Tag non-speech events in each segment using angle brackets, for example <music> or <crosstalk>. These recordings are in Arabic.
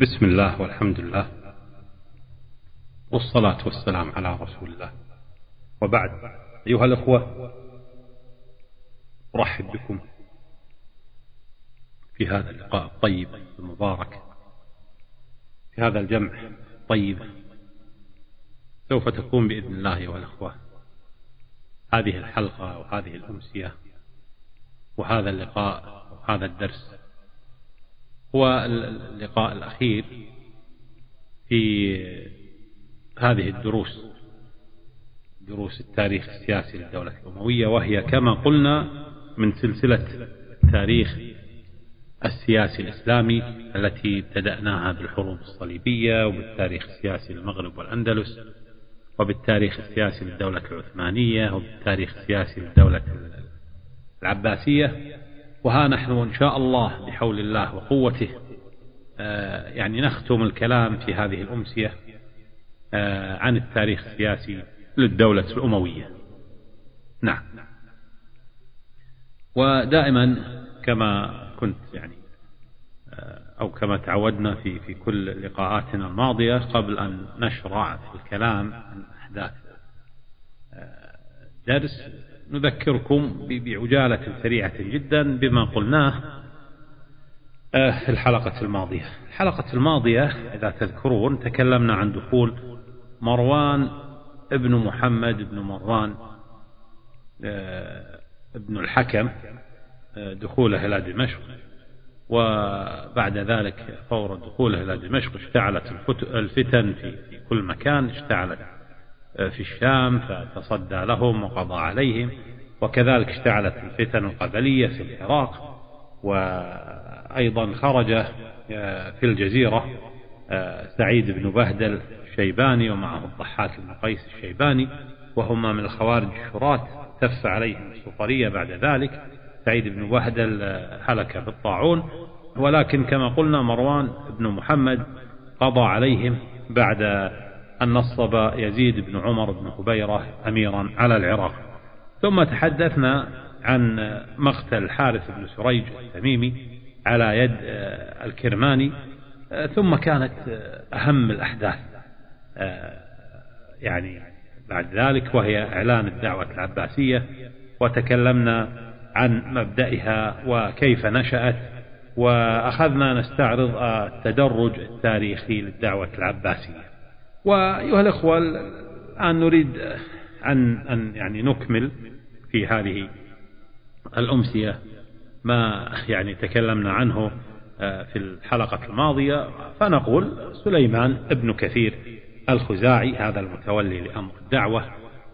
بسم الله والحمد لله والصلاة والسلام على رسول الله. وبعد أيها الأخوة أرحب بكم في هذا اللقاء الطيب المبارك في هذا الجمع الطيب. سوف تكون بإذن الله أيها الأخوة هذه الحلقة وهذه الأمسية وهذا اللقاء وهذا الدرس هو اللقاء الأخير في هذه الدروس دروس التاريخ السياسي للدولة الأموية وهي كما قلنا من سلسلة تاريخ السياسي الإسلامي التي ابتدأناها بالحروب الصليبية وبالتاريخ السياسي للمغرب والأندلس وبالتاريخ السياسي للدولة العثمانية وبالتاريخ السياسي للدولة العباسية. وها نحن إن شاء الله بحول الله وقوته آه، يعني نختم الكلام في هذه الأمسية آه، عن التاريخ السياسي للدولة الأموية. نعم. ودائما كما كنت يعني آه، أو كما تعودنا في في كل لقاءاتنا الماضية قبل أن نشرع في الكلام عن أحداث درس نذكركم بعجالة سريعة جدا بما قلناه آه، في الحلقة الماضية. الحلقة الماضية إذا تذكرون تكلمنا عن دخول مروان ابن محمد بن مروان آه، ابن الحكم آه، دخوله إلى دمشق. وبعد ذلك فور دخوله إلى دمشق اشتعلت الفتن في كل مكان اشتعلت في الشام فتصدى لهم وقضى عليهم. وكذلك اشتعلت الفتن القبلية في العراق. وأيضا خرج آه، في الجزيرة آه، سعيد بن بهدل الشيباني ومعه الضحاك بن قيس الشيباني. وهما من الخوارج الشراة تف عليهم السفرية بعد ذلك. سعيد بن بهدل آه، هلك بالطاعون. ولكن كما قلنا مروان بن محمد قضى عليهم بعد أن نصب يزيد بن عمر بن هبيرة أميرا على العراق. ثم تحدثنا عن مقتل الحارث بن سريج التميمي على يد الكرماني. ثم كانت أهم الأحداث يعني بعد ذلك وهي إعلان الدعوة العباسية. وتكلمنا عن مبدئها وكيف نشأت. وأخذنا نستعرض التدرج التاريخي للدعوة العباسية. وأيها الأخوة الآن نريد أن أن يعني نكمل في هذه الأمسية ما يعني تكلمنا عنه آه، في الحلقة الماضية. فنقول سليمان ابن كثير الخزاعي هذا المتولي لأمر الدعوة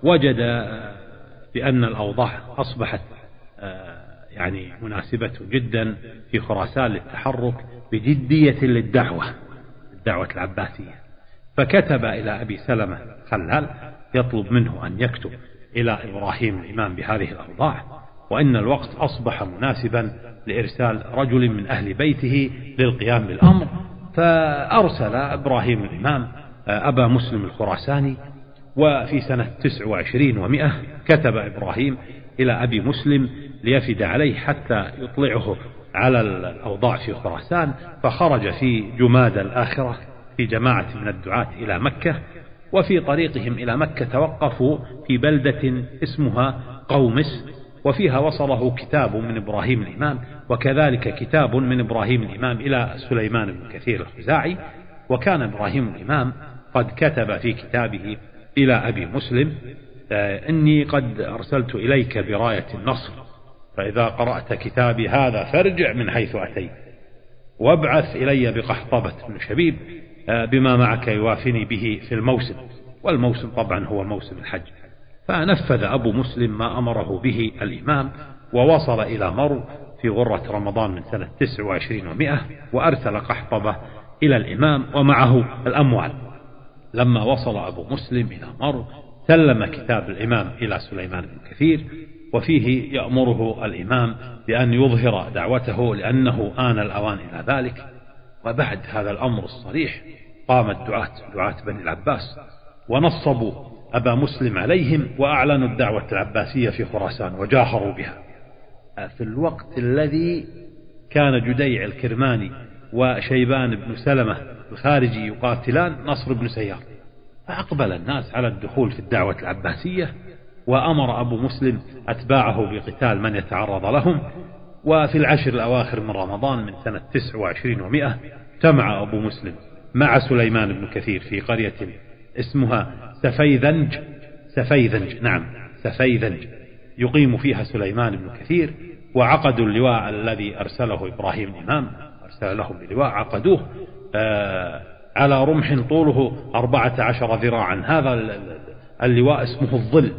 وجد آه، بأن الأوضاع أصبحت آه، يعني مناسبة جدا في خراسان للتحرك بجدية للدعوة الدعوة العباسية. فكتب إلى أبي سلمة خلال يطلب منه أن يكتب إلى إبراهيم الإمام بهذه الأوضاع وإن الوقت أصبح مناسبا لإرسال رجل من أهل بيته للقيام بالأمر. فأرسل إبراهيم الإمام أبا مسلم الخراساني وفي سنة تسع وعشرين ومائة كتب إبراهيم إلى أبي مسلم ليفد عليه حتى يطلعه على الأوضاع في خراسان فخرج في جماد الآخرة. في جماعة من الدعاة إلى مكة وفي طريقهم إلى مكة توقفوا في بلدة اسمها قومس وفيها وصله كتاب من إبراهيم الإمام وكذلك كتاب من إبراهيم الإمام إلى سليمان بن كثير الخزاعي وكان إبراهيم الإمام قد كتب في كتابه إلى أبي مسلم آه، إني قد أرسلت إليك براية النصر فإذا قرأت كتابي هذا فارجع من حيث أتيت وابعث إلي بقحطبة بن شبيب بما معك يوافني به في الموسم. والموسم طبعا هو موسم الحج. فنفذ أبو مسلم ما أمره به الإمام ووصل إلى مرو في غرة رمضان من سنة 29 ومائة وأرسل قحطبة إلى الإمام ومعه الأموال. لما وصل أبو مسلم إلى مرو سلم كتاب الإمام إلى سليمان بن كثير وفيه يأمره الإمام بأن يظهر دعوته لأنه آن الأوان إلى ذلك. وبعد هذا الأمر الصريح قام الدعاة دعاة بني العباس ونصبوا أبا مسلم عليهم وأعلنوا الدعوة العباسية في خراسان وجاهروا بها. في الوقت الذي كان جديع الكرماني وشيبان بن سلمة الخارجي يقاتلان نصر بن سيار. فأقبل الناس على الدخول في الدعوة العباسية وأمر أبو مسلم أتباعه بقتال من يتعرض لهم وفي العشر الأواخر من رمضان من سنة 29 ومئة اجتمع أبو مسلم مع سليمان بن كثير في قرية اسمها سفيذنج. سفيذنج نعم سفيذنج. يقيم فيها سليمان بن كثير وعقدوا اللواء الذي أرسله إبراهيم الإمام. أرسل لهم بلواء عقدوه آه على رمح طوله أربعة عشر ذراعا. هذا اللواء اسمه الظل.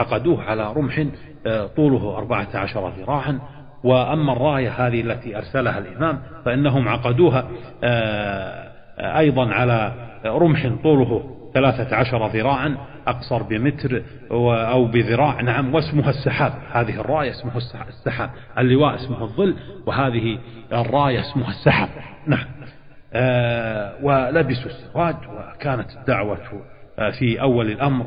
عقدوه على رمح آه طوله أربعة عشر ذراعا. وأما الراية هذه التي أرسلها الإمام فإنهم عقدوها آه أيضا على رمح طوله ثلاثة عشر ذراعا أقصر بمتر أو بذراع نعم واسمها السحاب. هذه الراية اسمها السحاب. اللواء اسمه الظل وهذه الراية اسمها السحاب. نعم. آه ولبسوا السواد وكانت الدعوة آه، في أول الأمر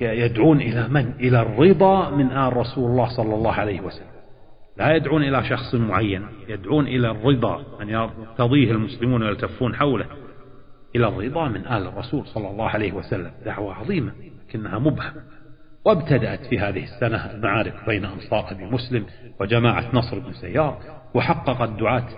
يدعون إلى من؟ إلى الرضا من آل رسول الله صلى الله عليه وسلم. لا يدعون إلى شخص معين يدعون إلى الرضا أن يرتضيه المسلمون ويلتفون حوله. إلى الرضا من آل الرسول صلى الله عليه وسلم دعوة عظيمة لكنها مبهمة وابتدأت في هذه السنة المعارك بين أنصار أبي مسلم وجماعة نصر بن سيار وحقق الدعاة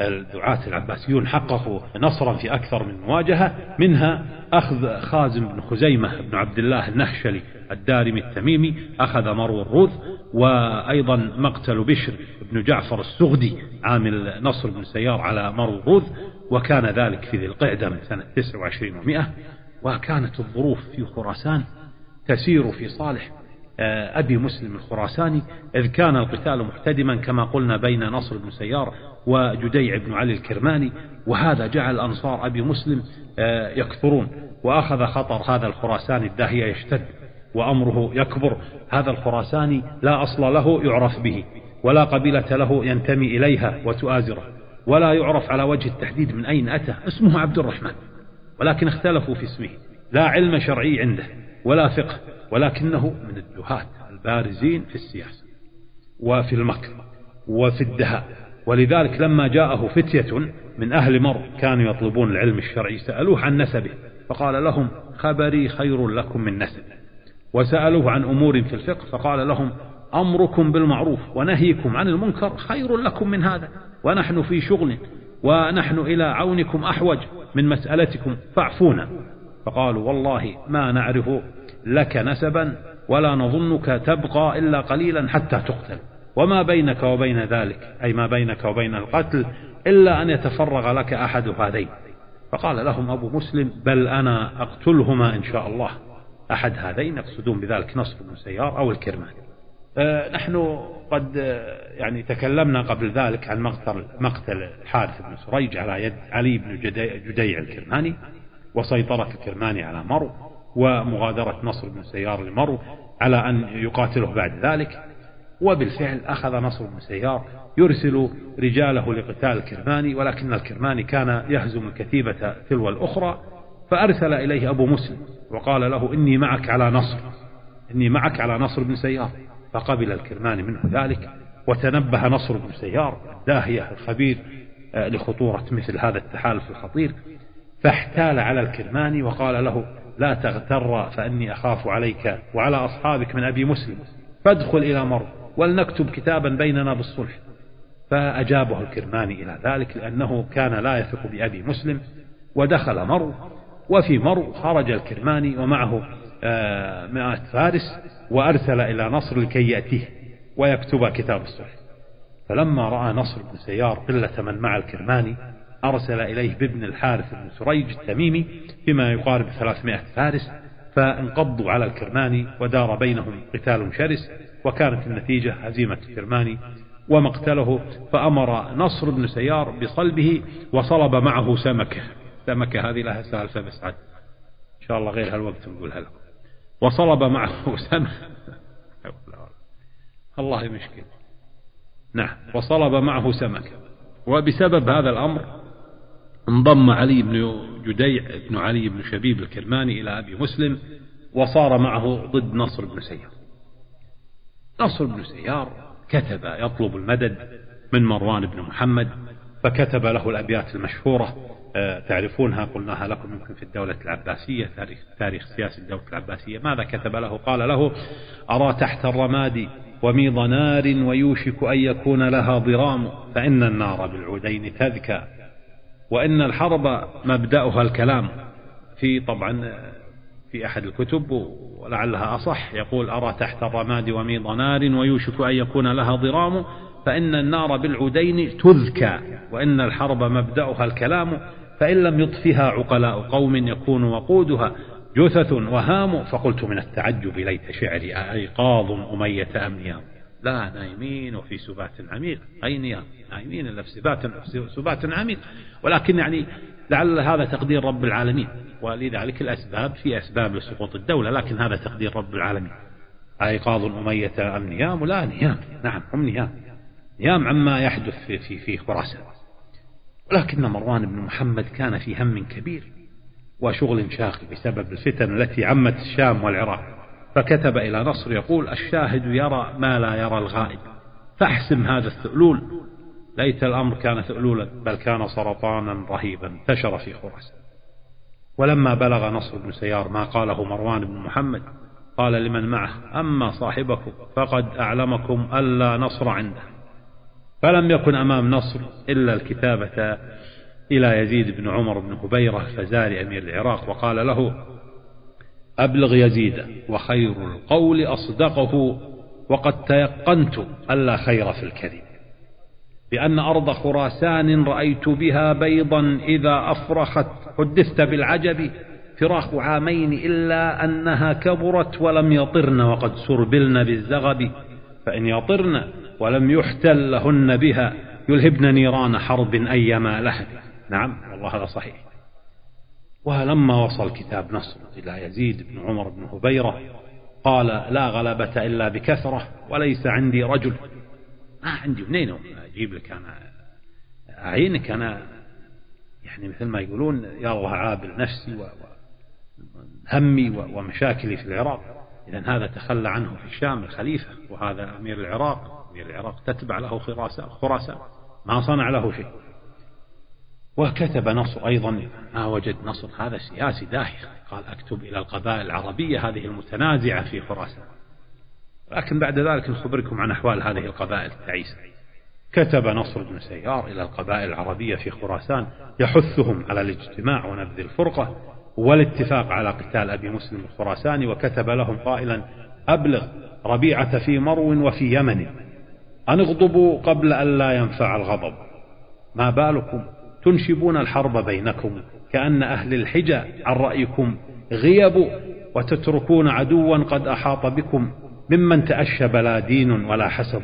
الدعاة العباسيون حققوا نصرا في أكثر من مواجهة منها أخذ خازم بن خزيمة بن عبد الله النهشلي. الدارمي التميمي أخذ مرو الروذ وأيضا مقتل بشر بن جعفر السغدي عامل نصر بن سيار على مرو الروذ وكان ذلك في ذي القعدة من سنة 29 ومئة. وكانت الظروف في خراسان تسير في صالح آه، أبي مسلم الخراساني إذ كان القتال محتدما كما قلنا بين نصر بن سيار وجديع بن علي الكرماني وهذا جعل أنصار أبي مسلم آه، يكثرون وأخذ خطر هذا الخراساني الداهية يشتد. وأمره يكبر. هذا الخراساني لا أصل له يعرف به ولا قبيلة له ينتمي إليها وتؤازره ولا يعرف على وجه التحديد من أين أتى. اسمه عبد الرحمن ولكن اختلفوا في اسمه. لا علم شرعي عنده ولا فقه ولكنه من الدهاة البارزين في السياسة وفي المكر وفي الدهاء. ولذلك لما جاءه فتية من أهل مر كانوا يطلبون العلم الشرعي سألوه عن نسبه فقال لهم خبري خير لكم من نسب وسألوه عن أمور في الفقه فقال لهم أمركم بالمعروف ونهيكم عن المنكر خير لكم من هذا ونحن في شغل ونحن إلى عونكم أحوج من مسألتكم فاعفونا. فقالوا والله ما نعرف لك نسبا ولا نظنك تبقى إلا قليلا حتى تقتل. وما بينك وبين ذلك أي ما بينك وبين القتل إلا أن يتفرغ لك أحد هذين. فقال لهم أبو مسلم بل أنا أقتلهما إن شاء الله. أحد هذين يقصدون بذلك نصر بن سيار أو الكرماني أه نحن قد يعني تكلمنا قبل ذلك عن مقتل مقتل الحارث بن سريج على يد علي بن جديع الكرماني وسيطرة الكرماني على مرو ومغادرة نصر بن سيار لمرو على أن يقاتله بعد ذلك. وبالفعل أخذ نصر بن سيار يرسل رجاله لقتال الكرماني ولكن الكرماني كان يهزم الكتيبة تلو الأخرى فأرسل إليه أبو مسلم. وقال له إني معك على نصر إني معك على نصر بن سيار. فقبل الكرماني منه ذلك وتنبه نصر بن سيار الداهية الخبير آه، لخطورة مثل هذا التحالف الخطير. فاحتال على الكرماني وقال له لا تغتر فأني أخاف عليك وعلى أصحابك من أبي مسلم فادخل إلى مر ولنكتب كتابا بيننا بالصلح. فأجابه الكرماني إلى ذلك لأنه كان لا يثق بأبي مسلم ودخل مرو وفي مرو خرج الكرماني ومعه آه، مئة فارس وأرسل إلى نصر لكي يأتيه ويكتب كتاب الصلح فلما رأى نصر بن سيار قلة من مع الكرماني أرسل إليه بابن الحارث بن سريج التميمي بما يقارب 300 فارس فانقضوا على الكرماني ودار بينهم قتال شرس وكانت النتيجة هزيمة الكرماني. ومقتله فأمر نصر بن سيار بصلبه وصلب معه سمكة. سمكة هذه لها سالفة بس عاد. إن شاء الله غير هالوقت نقولها لكم وصلب معه سمكة الله مشكل نعم وصلب معه سمكة وبسبب هذا الأمر انضم علي بن جديع بن علي بن شبيب الكرماني إلى أبي مسلم وصار معه ضد نصر بن سيار. نصر بن سيار كتب يطلب المدد من مروان بن محمد فكتب له الأبيات المشهورة تعرفونها؟ قلناها لكم يمكن في الدولة العباسية تاريخ, تاريخ سياسي الدولة العباسية. ماذا كتب له؟ قال له أرى تحت الرماد وميض نار ويوشك أن يكون لها ضرام فإن النار بالعودين تذكى وإن الحرب مبدأها الكلام. في طبعا في أحد الكتب ولعلها أصح يقول أرى تحت الرماد وميض نار ويوشك أن يكون لها ضرام فإن النار بالعدين تذكى وإن الحرب مبدأها الكلام فإن لم يطفها عقلاء قوم يكون وقودها جثث وهام فقلت من التعجب ليت شعري أيقاظ أمية أم نيام؟ لا نايمين وفي سبات عميق. أي نيام؟ نايمين إلا في سبات, سبات عميق. ولكن يعني لعل هذا تقدير رب العالمين. ولذلك الأسباب في أسباب لسقوط الدولة لكن هذا تقدير رب العالمين. أيقاظ أمية أم نيام؟ لا نيام. نعم هم نيام. نيام عما يحدث في, في, في خراسان. ولكن مروان بن محمد كان في هم كبير وشغل شاغل بسبب الفتن التي عمت الشام والعراق. فكتب إلى نصر يقول الشاهد يرى ما لا يرى الغائب. فاحسم هذا الثؤلول. ليت الأمر كان ثؤلولا بل كان سرطانا رهيبا انتشر في خراسان. ولما بلغ نصر بن سيار ما قاله مروان بن محمد قال لمن معه أما صاحبكم فقد أعلمكم ألا نصر عنده. فلم يكن أمام نصر إلا الكتابة إلى يزيد بن عمر بن هبيرة فزار أمير العراق وقال له أبلغ يزيد وخير القول أصدقه وقد تيقنت ألا خير في الكذب بأن أرض خراسان رأيت بها بيضا إذا أفرخت حدثت بالعجب فراخ عامين إلا أنها كبرت ولم يطرن وقد سربلن بالزغب فإن يطرن ولم يحتل لهن بها يلهبن نيران حرب أيما لهب. نعم والله هذا صحيح. ولما وصل كتاب نصر إلى يزيد بن عمر بن هبيرة قال لا غلبة إلا بكثرة وليس عندي رجل. ما عندي منين أجيب لك أنا. أعينك أنا. يعني مثل ما يقولون يا الله عابر نفسي وهمي ومشاكلي في العراق. إذا هذا تخلى عنه في الشام الخليفة وهذا أمير العراق. أمير العراق تتبع له خراسان خراسان. ما صنع له شيء. وكتب نصر أيضا. ما وجد نصر. هذا سياسي داهي قال أكتب إلى القبائل العربية هذه المتنازعة في خراسان. لكن بعد ذلك نخبركم عن أحوال هذه القبائل التعيسة كتب نصر بن سيار إلى القبائل العربية في خراسان يحثهم على الاجتماع ونبذ الفرقة والاتفاق على قتال أبي مسلم الخراساني وكتب لهم قائلا أبلغ ربيعة في مرو وفي يمن. أن اغضبوا قبل أن لا ينفع الغضب. ما بالكم؟ تنشبون الحرب بينكم كأن أهل الحجة عن رأيكم غيب وتتركون عدوا قد أحاط بكم ممن تأشب لا دين ولا حسب.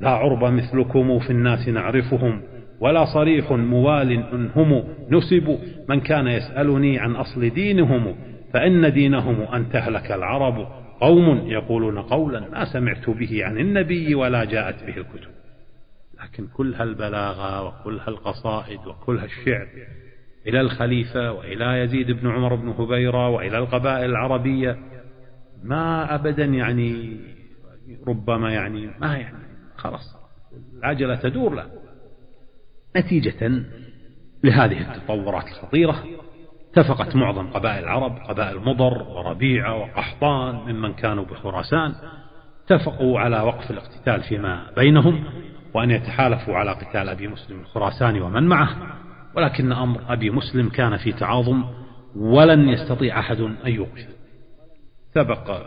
لا عرب مثلكم في الناس نعرفهم ولا صريح موال إن هم نسب. من كان يسألني عن أصل دينهم فإن دينهم أن تهلك العرب. قوم يقولون قولا ما سمعت به عن النبي ولا جاءت به الكتب. لكن كل هالبلاغة وكل هالقصائد وكل هالشعر إلى الخليفة وإلى يزيد بن عمر بن هبيرة وإلى القبائل العربية ما أبدا يعني ربما يعني ما يعني خلاص العجلة تدور له. نتيجة لهذه التطورات الخطيرة اتفقت معظم قبائل العرب قبائل مضر وربيعة وقحطان ممن كانوا بخراسان اتفقوا على وقف الاقتتال فيما بينهم وأن يتحالفوا على قتال أبي مسلم الخراساني ومن معه ولكن أمر أبي مسلم كان في تعاظم ولن يستطيع أحد أن يوقفه سبق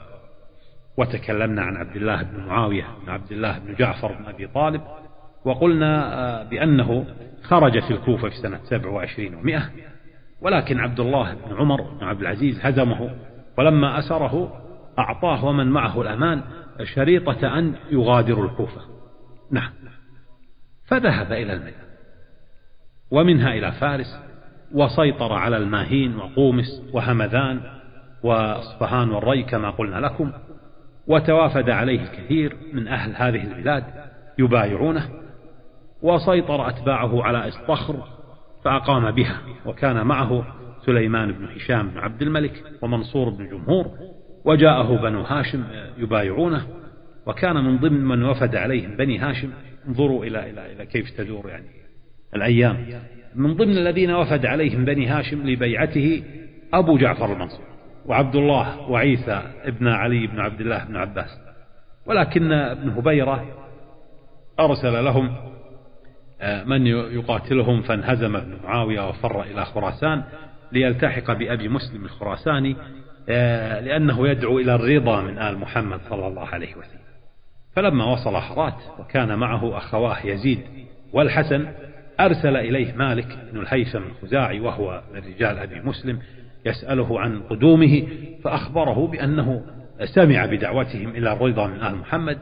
وتكلمنا عن عبد الله بن معاوية بن عبد الله بن جعفر بن أبي طالب وقلنا آه، بأنه خرج في الكوفة في سنة 27 ومئة ولكن عبد الله بن عمر بن عبد العزيز هزمه ولما أسره أعطاه ومن معه الأمان شريطة أن يغادروا الكوفة. نعم. فذهب إلى المدينة ومنها إلى فارس وسيطر على الماهين وقومس وهمذان وأصفهان والري كما قلنا لكم وتوافد عليه الكثير من أهل هذه البلاد يبايعونه وسيطر أتباعه على إسطخر فأقام بها وكان معه سليمان بن هشام بن عبد الملك ومنصور بن جمهور وجاءه بنو هاشم يبايعونه وكان من ضمن من وفد عليهم بني هاشم. انظروا إلى إلى إلى كيف تدور يعني الأيام. من ضمن الذين وفد عليهم بني هاشم لبيعته أبو جعفر المنصور وعبد الله وعيسى ابن علي بن عبد الله بن عباس. ولكن ابن هبيرة أرسل لهم من يقاتلهم؟ فانهزم ابن معاوية وفر إلى خراسان ليلتحق بأبي مسلم الخراساني آه، لأنه يدعو إلى الرضا من آل محمد صلى الله عليه وسلم. فلما وصل حرات وكان معه أخواه يزيد والحسن أرسل إليه مالك بن الهيثم الخزاعي وهو من رجال أبي مسلم يسأله عن قدومه فأخبره بأنه سمع بدعوتهم إلى الرضا من آل محمد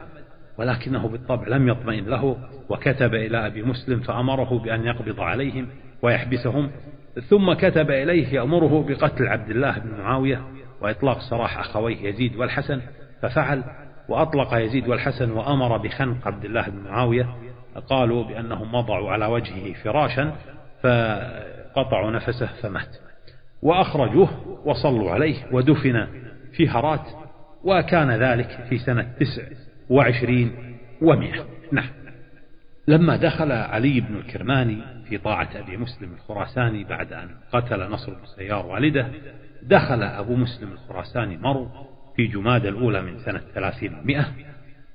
ولكنه بالطبع لم يطمئن له وكتب إلى أبي مسلم فأمره بأن يقبض عليهم ويحبسهم ثم كتب إليه يأمره بقتل عبد الله بن معاوية وإطلاق سراح أخويه يزيد والحسن ففعل وأطلق يزيد والحسن وأمر بخنق عبد الله بن معاوية قالوا بأنهم وضعوا على وجهه فراشا فقطعوا نفسه فمات. وأخرجوه وصلوا عليه ودفن في هرات وكان ذلك في سنة تسع. وعشرين ومئة. نعم. لما دخل علي بن الكرماني في طاعة أبي مسلم الخراساني بعد أن قتل نصر بن سيار والده دخل أبو مسلم الخراساني مرو في جماد الأولى من سنة ثلاثين ومئة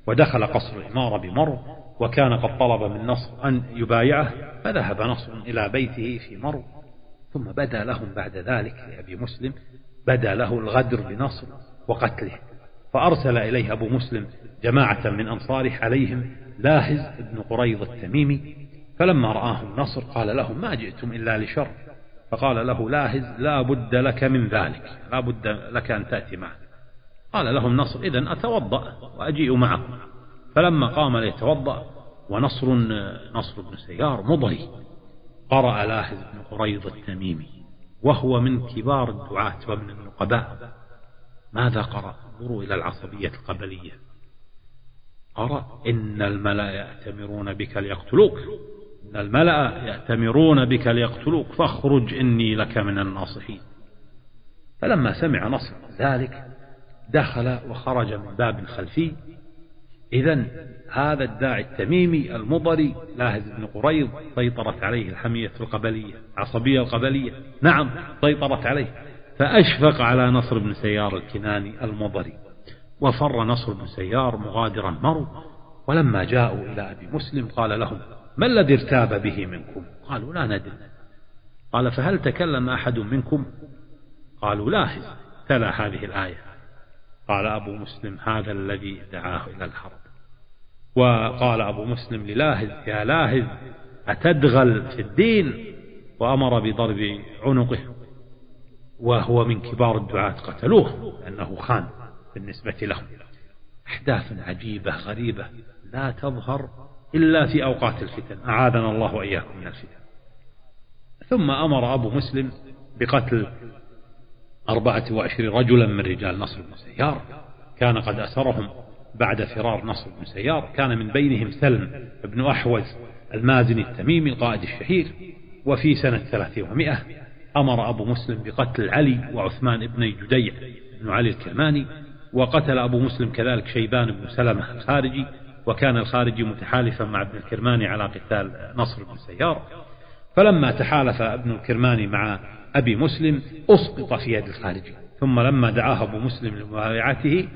ودخل قصر الإمارة بمرو وكان قد طلب من نصر أن يبايعه فذهب نصر إلى بيته في مرو ثم بدا لهم بعد ذلك لأبي مسلم بدا له الغدر بنصر وقتله. فأرسل إليه أبو مسلم جماعة من أنصاره عليهم لاهز بن قريض التميمي فلما رآهم نصر قال لهم ما جئتم إلا لشر فقال له لاهز لا بد لك من ذلك لا بد لك أن تأتي معه. قال لهم نصر إذا أتوضأ وأجيء معكم. فلما قام ليتوضأ ونصر نصر بن سيار مضري قرأ لاهز بن قريض التميمي وهو من كبار الدعاة ومن النقباء. ماذا قرأ؟ انظروا إلى العصبية القبلية. قرأ إن الملأ يأتمرون بك ليقتلوك. إن الملأ يأتمرون بك ليقتلوك. فاخرج إني لك من الناصحين. فلما سمع نصر ذلك دخل وخرج من باب خلفي. إذا هذا الداعي التميمي المضري لاهز بن قريض سيطرت عليه الحمية القبلية العصبية القبلية. نعم سيطرت عليه. فأشفق على نصر بن سيار الكناني المضري وفر نصر بن سيار مغادرا مرو ولما جاءوا إلى أبي مسلم قال لهم ما الذي ارتاب به منكم؟ قالوا لا ندري. قال فهل تكلم أحد منكم؟ قالوا لاهز تلا هذه الآية. قال أبو مسلم هذا الذي دعاه إلى الحرب. وقال أبو مسلم للاهز يا لاهز أتدغل في الدين؟ وأمر بضرب عنقه وهو من كبار الدعاة قتلوه لأنه خان بالنسبة لهم. أحداث عجيبة غريبة لا تظهر إلا في أوقات الفتن. أعاذنا الله وإياكم من الفتن. ثم أمر أبو مسلم بقتل أربعة وعشرين رجلا من رجال نصر بن سيار. كان قد أسرهم بعد فرار نصر بن سيار. كان من بينهم سلم بن أحوز المازني التميمي القائد الشهير وفي سنة ثلاثين ومائة أمر أبو مسلم بقتل علي وعثمان بن جديع بن علي الكرماني وقتل أبو مسلم كذلك شيبان بن سلمة الخارجي وكان الخارجي متحالفا مع ابن الكرماني على قتال نصر بن سيار. فلما تحالف ابن الكرماني مع أبي مسلم أسقط في يد الخارجي. ثم لما دعاه أبو مسلم لمبايعته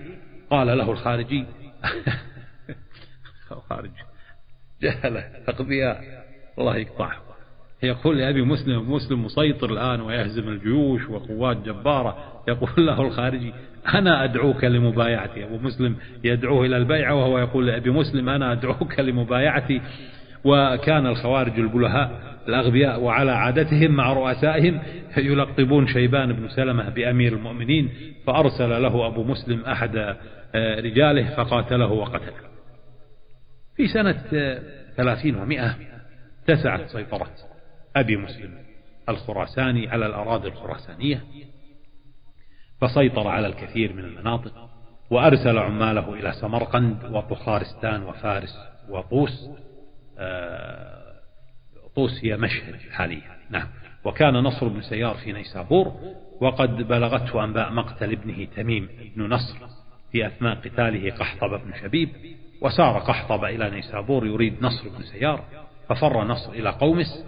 قال له الخارجي <laughs> الخارج جهلة أغبياء الله يقطعه. يقول لأبي مسلم مسلم مسيطر الآن ويهزم الجيوش وقوات جبارة. يقول <laughs> له الخارجي أنا أدعوك لمبايعتي. أبو مسلم يدعوه إلى البيعة وهو يقول لأبي مسلم أنا أدعوك لمبايعتي. وكان الخوارج البلهاء الأغبياء وعلى عادتهم مع رؤسائهم يلقبون شيبان بن سلمة بأمير المؤمنين فأرسل له أبو مسلم أحد آه، رجاله فقاتله وقتله. في سنة ثلاثين ومائة تسعت سيطرة أبي مسلم الخراساني على الأراضي الخراسانية فسيطر على الكثير من المناطق وأرسل عماله إلى سمرقند وطخارستان وفارس وطوس آه، طوس هي مشهد حاليا. نعم. وكان نصر بن سيار في نيسابور وقد بلغته أنباء مقتل ابنه تميم بن نصر في أثناء قتاله قحطب بن شبيب وسار قحطب إلى نيسابور يريد نصر بن سيار ففر نصر إلى قومس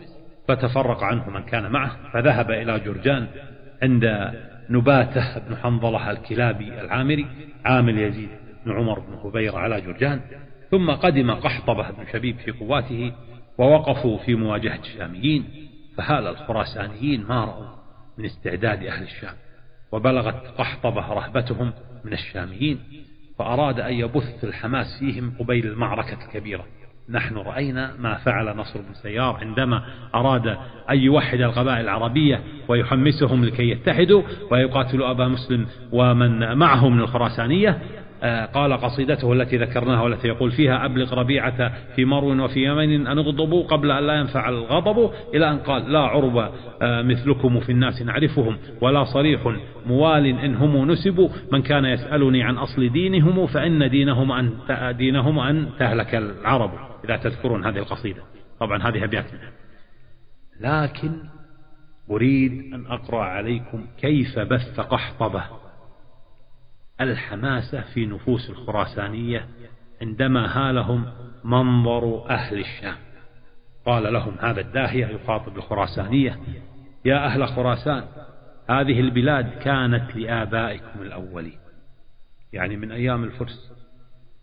فتفرق عنه من كان معه فذهب إلى جرجان عند نباتة بن حنظلة الكلابي العامري عامل يزيد بن عمر بن هبير على جرجان ثم قدم قحطبة بن شبيب في قواته ووقفوا في مواجهة الشاميين فهال الخراسانيين ما رأوا من استعداد أهل الشام وبلغت قحطبة رهبتهم من الشاميين فأراد أن يبث الحماس فيهم قبيل المعركة الكبيرة. نحن رأينا ما فعل نصر بن سيار عندما أراد أن يوحد القبائل العربية ويحمسهم لكي يتحدوا ويقاتلوا أبا مسلم ومن معه من الخراسانية. آه، قال قصيدته التي ذكرناها والتي يقول فيها أبلغ ربيعة في مرو وفي يمن أن اغضبوا قبل أن لا ينفع الغضب إلى أن قال لا عرب آه، مثلكم في الناس نعرفهم ولا صريح موال إن هم نسبوا من كان يسألني عن أصل دينهم فإن دينهم أن دينهم أن تهلك العرب. إذا تذكرون هذه القصيدة. طبعا هذه أبيات منها. لكن أريد أن أقرأ عليكم كيف بث قحطبة الحماسة في نفوس الخراسانية عندما هالهم منظر أهل الشام. قال لهم هذا الداهية يخاطب الخراسانية. يا أهل خراسان هذه البلاد كانت لآبائكم الأولين. يعني من أيام الفرس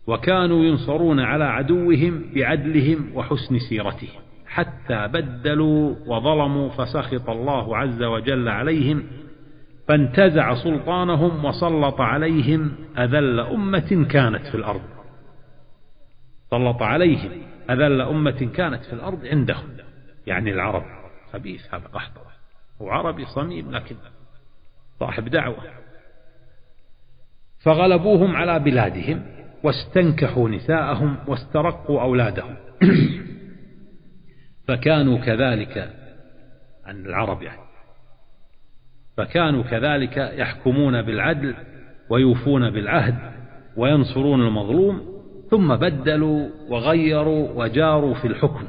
وكانوا ينصرون على عدوهم بعدلهم وحسن سيرتهم. حتى بدلوا وظلموا فسخط الله عز وجل عليهم فانتزع سلطانهم وسلط عليهم أذل أمة كانت في الأرض. سلط عليهم أذل أمة كانت في الأرض عندهم. يعني العرب خبيث هذا قحطة هو عربي صميم لكن صاحب دعوة. فغلبوهم على بلادهم. واستنكحوا نساءهم واسترقوا أولادهم. <clears throat> فكانوا كذلك عن العرب يعني. فكانوا كذلك يحكمون بالعدل ويوفون بالعهد وينصرون المظلوم ثم بدلوا وغيروا وجاروا في الحكم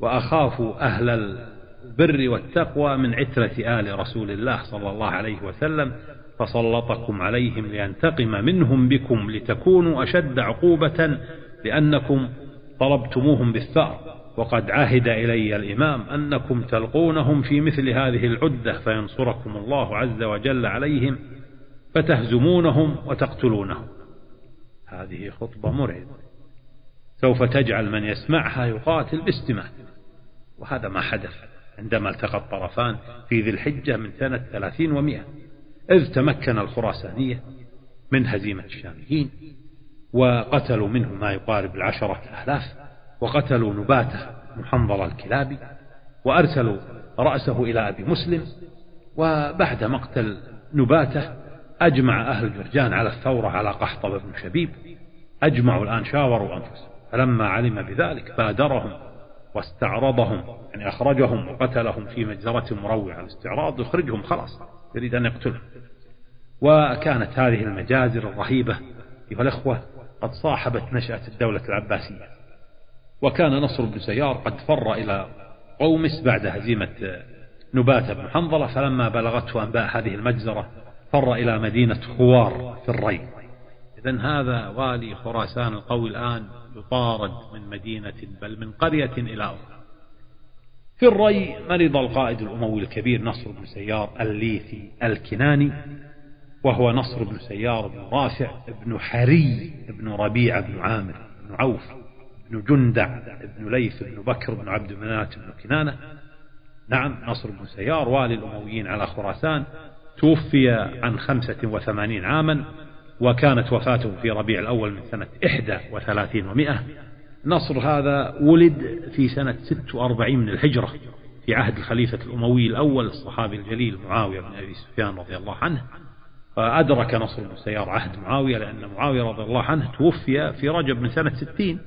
وأخافوا أهل البر والتقوى من عترة آل رسول الله صلى الله عليه وسلم فسلطكم عليهم لينتقم منهم بكم لتكونوا أشد عقوبة لأنكم طلبتموهم بالثأر. وقد عهد إلي الإمام أنكم تلقونهم في مثل هذه العدة فينصركم الله عز وجل عليهم فتهزمونهم وتقتلونهم. هذه خطبة مرعبة. سوف تجعل من يسمعها يقاتل باستماع. وهذا ما حدث عندما التقى الطرفان في ذي الحجة من سنة ثلاثين ومئة. إذ تمكن الخراسانية من هزيمة الشاميين وقتلوا منه ما يقارب العشرة آلاف وقتلوا نباته محنظل الكلابي وأرسلوا رأسه إلى أبي مسلم وبعد مقتل نباته أجمع أهل جرجان على الثورة على قحطب بن شبيب أجمعوا الآن شاوروا أنفسهم فلما علم بذلك بادرهم واستعرضهم يعني أخرجهم وقتلهم في مجزرة مروعة الاستعراض يخرجهم خلاص. يريد أن يقتلهم وكانت هذه المجازر الرهيبة أيها الأخوة قد صاحبت نشأة الدولة العباسية. وكان نصر بن سيار قد فر إلى قومس بعد هزيمة نبات بن حنظلة فلما بلغته أنباء هذه المجزرة فر إلى مدينة خوار في الري إذا هذا والي خراسان القوي الآن يطارد من مدينة بل من قرية إلى أخرى في الري مرض القائد الأموي الكبير نصر بن سيار الليثي الكناني وهو نصر بن سيار بن رافع بن حري بن ربيعة بن عامر بن عوف بن جندع بن ليث بن بكر بن عبد منات بن كنانة. نعم نصر بن سيار والي الأمويين على خراسان توفي عن خمسة وثمانين عاما وكانت وفاته في ربيع الأول من سنة إحدى وثلاثين ومائة نصر هذا ولد في سنة ست وأربعين من الهجرة في عهد الخليفة الأموي الأول الصحابي الجليل معاوية بن أبي سفيان رضي الله عنه. أدرك نصر بن سيار عهد معاوية لأن معاوية رضي الله عنه توفي في رجب من سنة ستين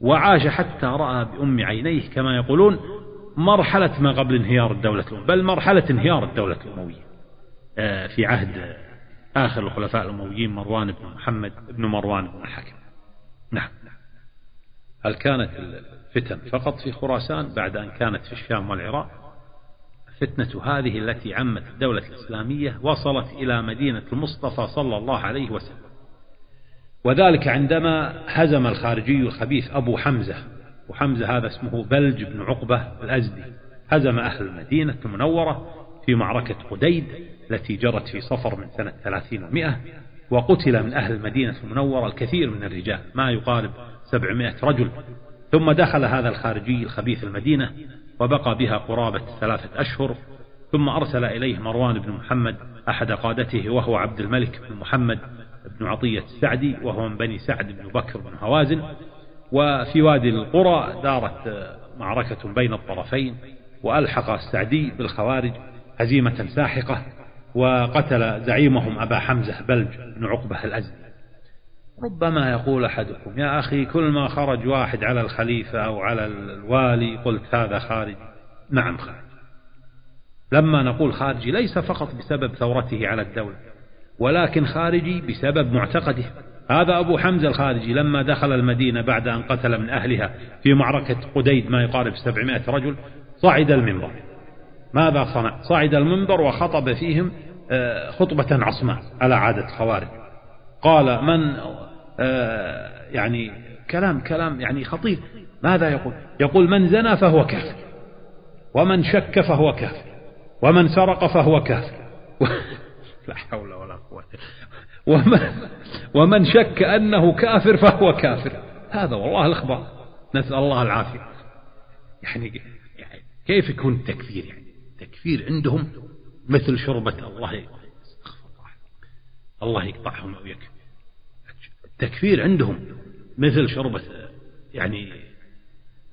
وعاش حتى رأى بأم عينيه كما يقولون مرحلة ما قبل انهيار الدولة الأموية بل مرحلة انهيار الدولة الأموية. آه، في عهد آخر الخلفاء الأمويين مروان بن محمد بن مروان بن الحكم. هل كانت الفتن فقط في خراسان بعد أن كانت في الشام والعراق؟ الفتنة هذه التي عمت الدولة الإسلامية وصلت إلى مدينة المصطفى صلى الله عليه وسلم. وذلك عندما هزم الخارجي الخبيث أبو حمزة وحمزة هذا اسمه بلج بن عقبة الأزدي. هزم أهل المدينة المنورة في معركة قديد التي جرت في صفر من سنة ثلاثين ومائة وقتل من أهل المدينة المنورة الكثير من الرجال ما يقارب سبعمائة رجل. ثم دخل هذا الخارجي الخبيث المدينة وبقى بها قرابة ثلاثة أشهر. ثم أرسل إليه مروان بن محمد أحد قادته وهو عبد الملك بن محمد بن عطية السعدي وهو من بني سعد بن بكر بن هوازن. وفي وادي القرى دارت معركة بين الطرفين وألحق السعدي بالخوارج هزيمة ساحقة وقتل زعيمهم أبا حمزة بلج بن عقبة الأزدي. ربما يقول أحدكم يا أخي كل ما خرج واحد على الخليفة أو على الوالي قلت هذا خارجي نعم خارج. لما نقول خارجي ليس فقط بسبب ثورته على الدولة ولكن خارجي بسبب معتقده. هذا أبو حمزة الخارجي لما دخل المدينة بعد أن قتل من أهلها في معركة قديد ما يقارب 700 رجل صعد المنبر. ماذا صنع؟ صعد المنبر وخطب فيهم آه، خطبة عصماء على عادة الخوارج قال من يعني كلام كلام يعني خطير. ماذا يقول؟ يقول من زنى فهو كافر ومن شك فهو كافر ومن سرق فهو كافر. <laughs> لا حول ولا قوة ومن, ومن شك أنه كافر فهو كافر. هذا والله الأخبار. نسأل الله العافية. يعني, يعني كيف يكون التكفير؟ يعني التكفير عندهم مثل شربة الله. الله يقطعهم ويكفي. التكفير عندهم مثل شربة يعني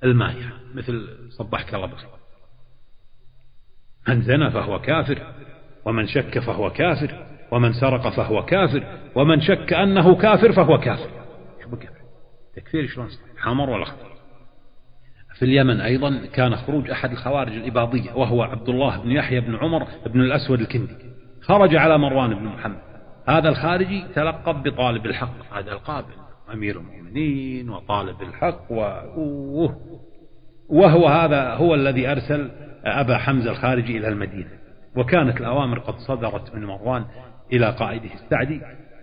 الماء مثل الله بخير من زنى فهو كافر ومن شك فهو كافر ومن سرق فهو كافر ومن شك أنه كافر فهو كافر. تكفير شلون؟ حمر ولا أخضر في اليمن أيضا كان خروج أحد الخوارج الإباضية وهو عبد الله بن يحيى بن عمر بن الأسود الكندي. خرج على مروان بن محمد. هذا الخارجي تلقب بطالب الحق. هذا القابل أمير المؤمنين وطالب الحق و... وهو هذا هو الذي أرسل أبا حمزة الخارجي إلى المدينة. وكانت الأوامر قد صدرت من مروان إلى قائده السعدي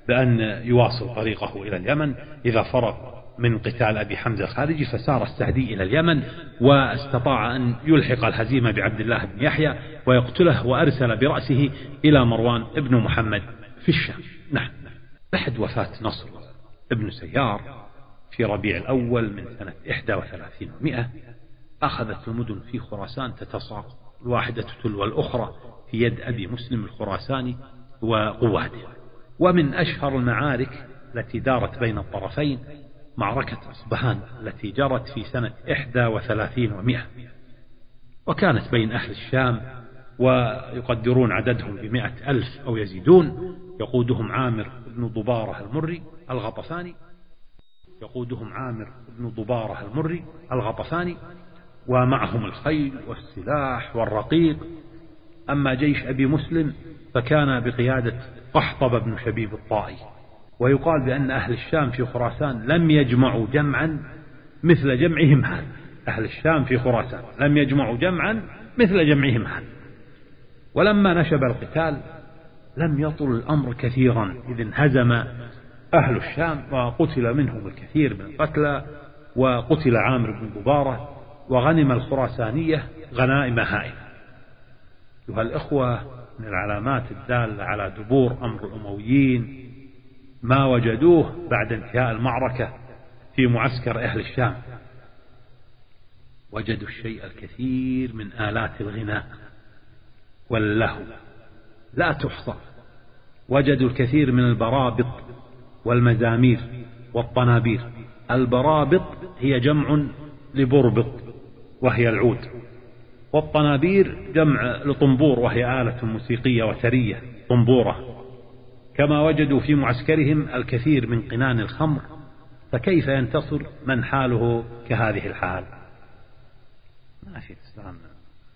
بأن يواصل طريقه إلى اليمن. إذا فرق من قتال أبي حمزة الخارجي فسار السعدي إلى اليمن واستطاع أن يلحق الهزيمة بعبد الله بن يحيى ويقتله وأرسل برأسه إلى مروان ابن محمد في الشام. نعم. بعد وفاة نصر ابن سيار في ربيع الأول من سنة 31 ومئة أخذت المدن في خراسان تتساقط الواحدة تلو الأخرى في يد أبي مسلم الخراساني وقواته ومن أشهر المعارك التي دارت بين الطرفين معركة أصبهان التي جرت في سنة إحدى وثلاثين ومئة. وكانت بين أهل الشام ويقدرون عددهم بمئة ألف أو يزيدون يقودهم عامر بن ضبارة المري الغطفاني يقودهم عامر بن ضبارة المري الغطفاني ومعهم الخيل والسلاح والرقيق. أما جيش أبي مسلم فكان بقيادة قحطب بن شبيب الطائي. ويقال بأن أهل الشام في خراسان لم يجمعوا جمعا مثل جمعهم هذا. أهل الشام في خراسان لم يجمعوا جمعا مثل جمعهم هذا. ولما نشب القتال لم يطل الأمر كثيرا إذ انهزم أهل الشام وقتل منهم الكثير من القتلى وقتل عامر بن ببارة وغنم الخراسانية غنائم هائلة. أيها الإخوة من العلامات الدالة على دبور أمر الأمويين ما وجدوه بعد انتهاء المعركة في معسكر أهل الشام. وجدوا الشيء الكثير من آلات الغناء واللهو. لا تحصى. وجدوا الكثير من البرابط والمزامير والطنابير. البرابط هي جمع لبربط وهي العود. والطنابير جمع لطنبور وهي آلة موسيقية وثرية طنبورة. كما وجدوا في معسكرهم الكثير من قنان الخمر فكيف ينتصر من حاله كهذه الحال؟ ما في إسلام.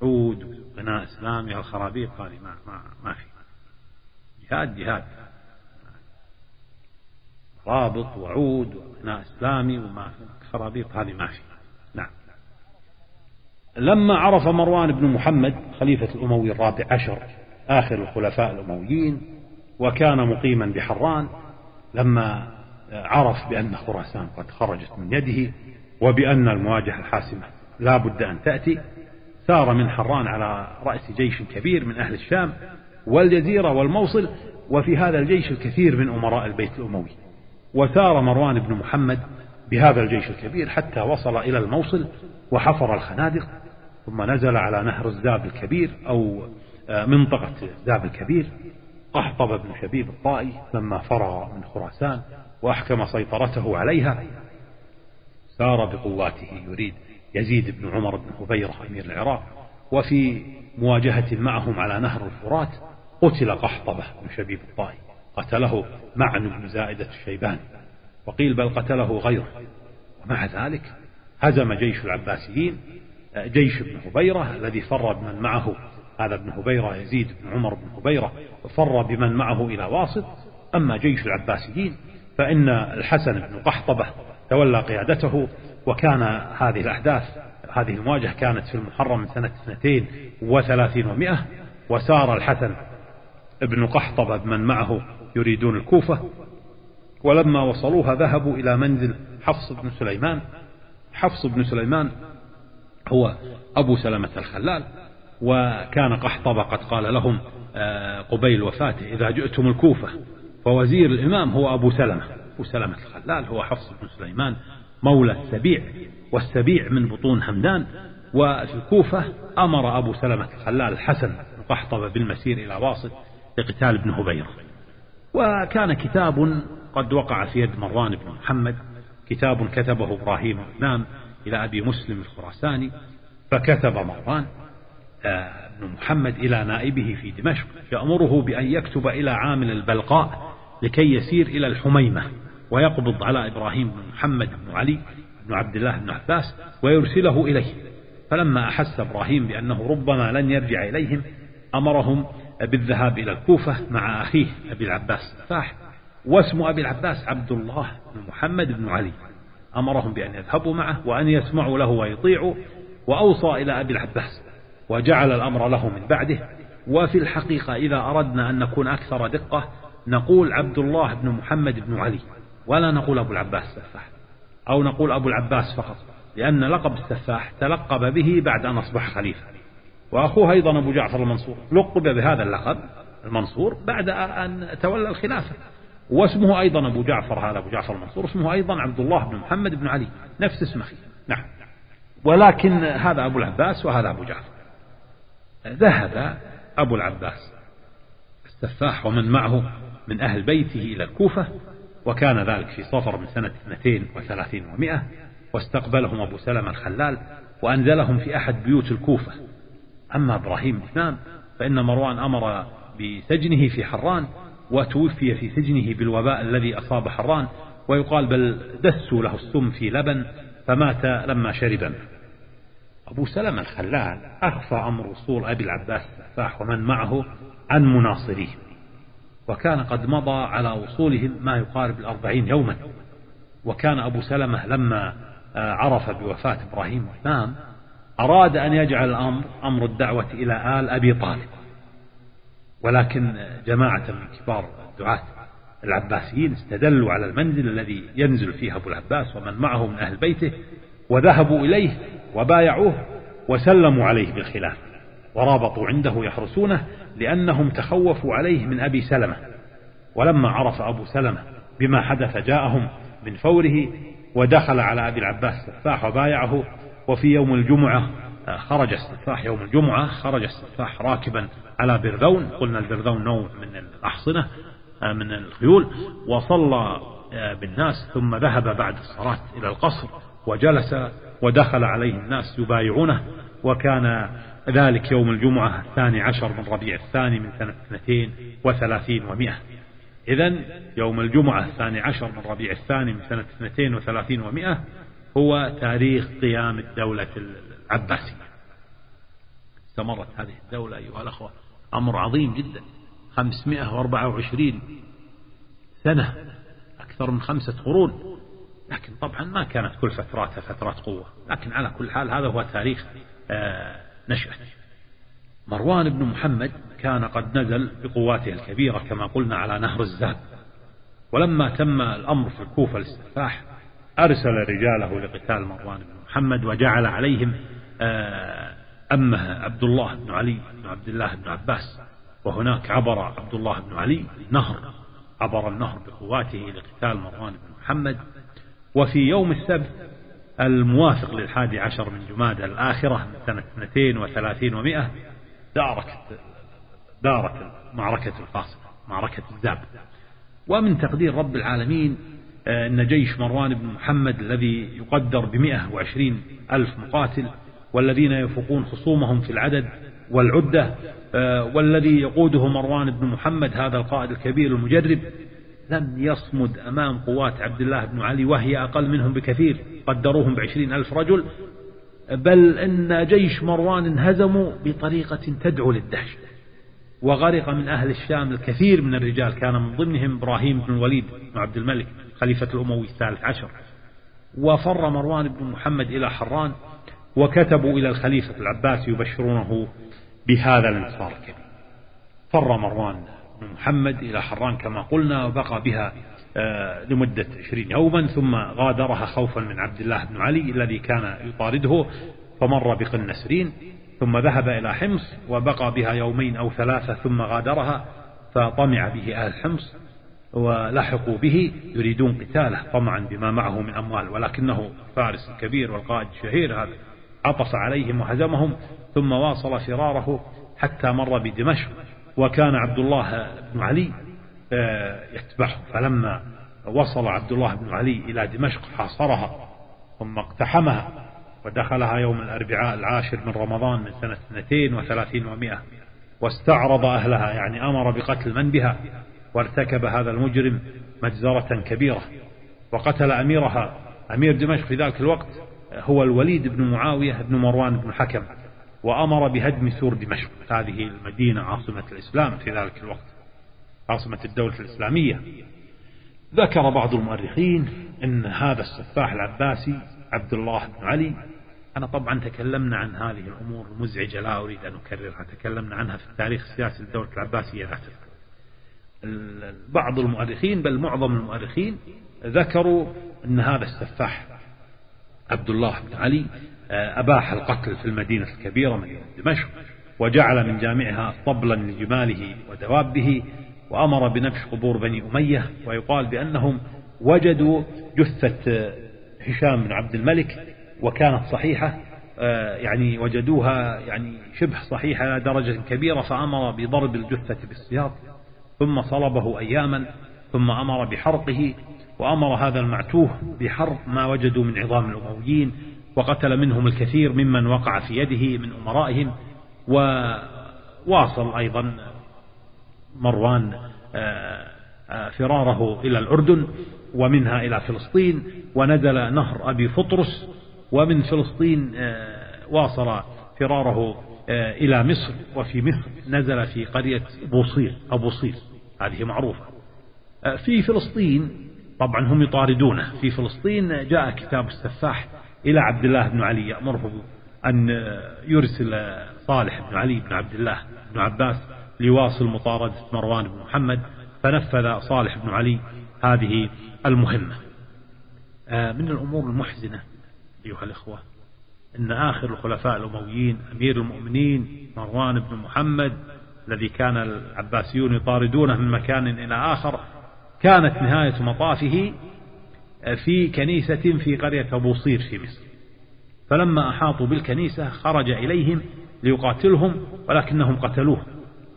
عود قناء إسلامي الخرابيط هذه ما, ما, ما في. جهاد جهاد. رابط وعود وقناء إسلامي وما خرابيط هذه ما في. نعم. لما عرف مروان بن محمد خليفة الأموي الرابع عشر آخر الخلفاء الأمويين وكان مقيما بحران لما عرف بأن خراسان قد خرجت من يده وبأن المواجهة الحاسمة لا بد أن تأتي سار من حران على رأس جيش كبير من أهل الشام والجزيرة والموصل وفي هذا الجيش الكثير من أمراء البيت الأموي. وسار مروان بن محمد بهذا الجيش الكبير حتى وصل إلى الموصل وحفر الخنادق ثم نزل على نهر الزاب الكبير أو آه، منطقة الزاب الكبير. قحطب بن شبيب الطائي لما فرغ من خراسان وأحكم سيطرته عليها. سار بقواته يريد يزيد بن عمر بن هبيرة أمير العراق وفي مواجهة معهم على نهر الفرات قتل قحطبة بن شبيب الطائي قتله معن بن زائدة الشيباني وقيل بل قتله غيره. ومع ذلك هزم جيش العباسيين جيش ابن هبيرة الذي فر بمن معه هذا ابن هبيرة يزيد بن عمر بن هبيرة فر بمن معه إلى واسط. أما جيش العباسيين فإن الحسن بن قحطبة تولى قيادته وكان هذه الأحداث هذه المواجهة كانت في المحرم سنة اثنتين وثلاثين ومائة وسار الحسن ابن قحطبة بمن معه يريدون الكوفة ولما وصلوها ذهبوا إلى منزل حفص بن سليمان. حفص بن سليمان هو أبو سلمة الخلال وكان قحطبة قد قال لهم آه، قبيل وفاته إذا جئتم الكوفة فوزير الإمام هو أبو سلمة أبو سلمة الخلال هو حفص بن سليمان مولى السبيع والسبيع من بطون همدان. وفي الكوفة أمر أبو سلمة الخلال الحسن قحطبة بالمسير إلى واسط لقتال ابن هبيرة وكان كتاب قد وقع في يد مروان بن محمد كتاب كتبه إبراهيم الإمام إلى أبي مسلم الخراساني فكتب مروان آه، بن محمد إلى نائبه في دمشق يأمره بأن يكتب إلى عامل البلقاء لكي يسير إلى الحميمة ويقبض على إبراهيم بن محمد بن علي بن عبد الله بن عباس ويرسله إليه. فلما أحس إبراهيم بأنه ربما لن يرجع إليهم أمرهم بالذهاب إلى الكوفة مع أخيه أبي العباس السفاح واسم أبي العباس عبد الله بن محمد بن علي. أمرهم بأن يذهبوا معه وأن يسمعوا له ويطيعوا وأوصى إلى أبي العباس وجعل الأمر له من بعده. وفي الحقيقة إذا أردنا أن نكون أكثر دقة نقول عبد الله بن محمد بن علي ولا نقول أبو العباس السفاح أو نقول أبو العباس فقط لأن لقب السفاح تلقب به بعد أن أصبح خليفة. وأخوه أيضا أبو جعفر المنصور. لقب بهذا اللقب المنصور بعد أن تولى الخلافة. واسمه أيضا أبو جعفر هذا أبو جعفر المنصور اسمه أيضا عبد الله بن محمد بن علي. نفس اسم أخيه نعم. ولكن هذا أبو العباس وهذا أبو جعفر. ذهب أبو العباس السفاح ومن معه من أهل بيته إلى الكوفة وكان ذلك في صفر من سنة 32 ومئة واستقبلهم أبو سلمة الخلال وأنزلهم في أحد بيوت الكوفة. أما إبراهيم الإمام فإن مروان أمر بسجنه في حران وتوفي في سجنه بالوباء الذي أصاب حران ويقال بل دسوا له السم في لبن فمات لما شرب أبو سلمة الخلال أخفى أمر وصول أبي العباس السفاح ومن معه عن مناصريه وكان قد مضى على وصولهم ما يقارب الأربعين يوما. وكان أبو سلمة لما آه، عرف بوفاة إبراهيم الإمام أراد أن يجعل الأمر أمر الدعوة إلى آل أبي طالب. ولكن جماعة من كبار الدعاة العباسيين استدلوا على المنزل الذي ينزل فيه أبو العباس ومن معه من أهل بيته وذهبوا إليه وبايعوه وسلموا عليه بالخلاف ورابطوا عنده يحرسونه لأنهم تخوفوا عليه من أبي سلمة. ولما عرف أبو سلمة بما حدث جاءهم من فوره ودخل على أبي العباس السفاح وبايعه وفي يوم الجمعة خرج السفاح يوم الجمعة خرج السفاح راكبا على برذون قلنا البرذون نوع من الأحصنة من الخيول وصلى بالناس ثم ذهب بعد الصلاة إلى القصر وجلس ودخل عليه الناس يبايعونه وكان ذلك يوم الجمعة الثاني عشر من ربيع الثاني من سنة اثنتين وثلاثين ومئة. إذا يوم الجمعة الثاني عشر من ربيع الثاني من سنة اثنتين وثلاثين ومئة هو تاريخ قيام الدولة العباسية. استمرت هذه الدولة أيها الأخوة أمر عظيم جدا. 524 سنة أكثر من خمسة قرون. لكن طبعا ما كانت كل فتراتها فترات قوة. لكن على كل حال هذا هو تاريخ آه، نشأة. مروان بن محمد كان قد نزل بقواته الكبيرة كما قلنا على نهر الزاد ولما تم الأمر في الكوفة للسفاح أرسل رجاله لقتال مروان بن محمد وجعل عليهم آه، أمه عبد الله بن علي بن عبد الله بن عباس وهناك عبر عبد الله بن علي النهر عبر النهر بقواته لقتال مروان بن محمد. وفي يوم السبت الموافق للحادي عشر من جماد الآخرة من سنة 32 ومائة دارت دارت معركة الفاصلة معركة الزاب ومن تقدير رب العالمين أن جيش مروان بن محمد الذي يقدر بمئة وعشرين ألف مقاتل والذين يفوقون خصومهم في العدد والعدة آه، والذي يقوده مروان بن محمد هذا القائد الكبير المجرب لم يصمد أمام قوات عبد الله بن علي وهي أقل منهم بكثير قدروهم بعشرين ألف رجل بل أن جيش مروان انهزموا بطريقة تدعو للدهشة وغرق من أهل الشام الكثير من الرجال كان من ضمنهم إبراهيم بن الوليد بن عبد الملك. خليفة الأموي الثالث عشر. وفر مروان بن محمد إلى حران وكتبوا إلى الخليفة العباس يبشرونه بهذا الانتصار الكبير. فر مروان بن محمد إلى حران كما قلنا وبقى بها آه، لمدة عشرين يوما ثم غادرها خوفا من عبد الله بن علي الذي كان يطارده فمر بقنسرين ثم ذهب إلى حمص وبقى بها يومين أو ثلاثة ثم غادرها فطمع به أهل حمص. ولحقوا به يريدون قتاله طمعا بما معه من أموال ولكنه فارس كبير والقائد الشهير هذا. عطف عليهم وهزمهم ثم واصل فراره حتى مر بدمشق. وكان عبد الله بن علي آه، يتبعه. فلما وصل عبد الله بن علي إلى دمشق حاصرها ثم اقتحمها ودخلها يوم الأربعاء العاشر من رمضان من سنة 32 ومائة واستعرض أهلها يعني أمر بقتل من بها. وارتكب هذا المجرم مجزرة كبيرة وقتل أميرها أمير دمشق في ذلك الوقت هو الوليد بن معاوية بن مروان بن حكم وأمر بهدم سور دمشق. هذه المدينة عاصمة الإسلام في ذلك الوقت عاصمة الدولة الإسلامية. ذكر بعض المؤرخين أن هذا السفاح العباسي عبد الله بن علي أنا طبعا تكلمنا عن هذه الأمور المزعجة لا أريد أن أكررها تكلمنا عنها في التاريخ السياسي للدولة العباسية ذاته بعض المؤرخين بل معظم المؤرخين ذكروا أن هذا السفاح عبد الله بن علي آه، أباح القتل في المدينة الكبيرة مدينة دمشق وجعل من جامعها طبلا لجماله ودوابه وأمر بنبش قبور بني أمية ويقال بأنهم وجدوا جثة هشام بن عبد الملك وكانت صحيحة آه، يعني وجدوها يعني شبه صحيحة إلى درجة كبيرة فأمر بضرب الجثة بالسياط ثم صلبه أياما ثم أمر بحرقه وأمر هذا المعتوه بحرق ما وجدوا من عظام الأمويين وقتل منهم الكثير ممن وقع في يده من أمرائهم وواصل أيضا مروان آه، آه، فراره إلى الأردن ومنها إلى فلسطين ونزل نهر أبي فطرس ومن فلسطين آه، واصل فراره إلى مصر وفي مصر نزل في قرية بوصير أو بوصير هذه معروفة. في فلسطين طبعا هم يطاردونه. في فلسطين جاء كتاب السفاح إلى عبد الله بن علي يأمره أن يرسل صالح بن علي بن عبد الله بن عباس ليواصل مطاردة مروان بن محمد فنفذ صالح بن علي هذه المهمة. آه، من الأمور المحزنة أيها الإخوة أن آخر الخلفاء الأمويين أمير المؤمنين مروان بن محمد الذي كان العباسيون يطاردونه من مكان إلى آخر كانت نهاية مطافه في كنيسة في قرية أبوصير في مصر. فلما أحاطوا بالكنيسة خرج إليهم ليقاتلهم ولكنهم قتلوه.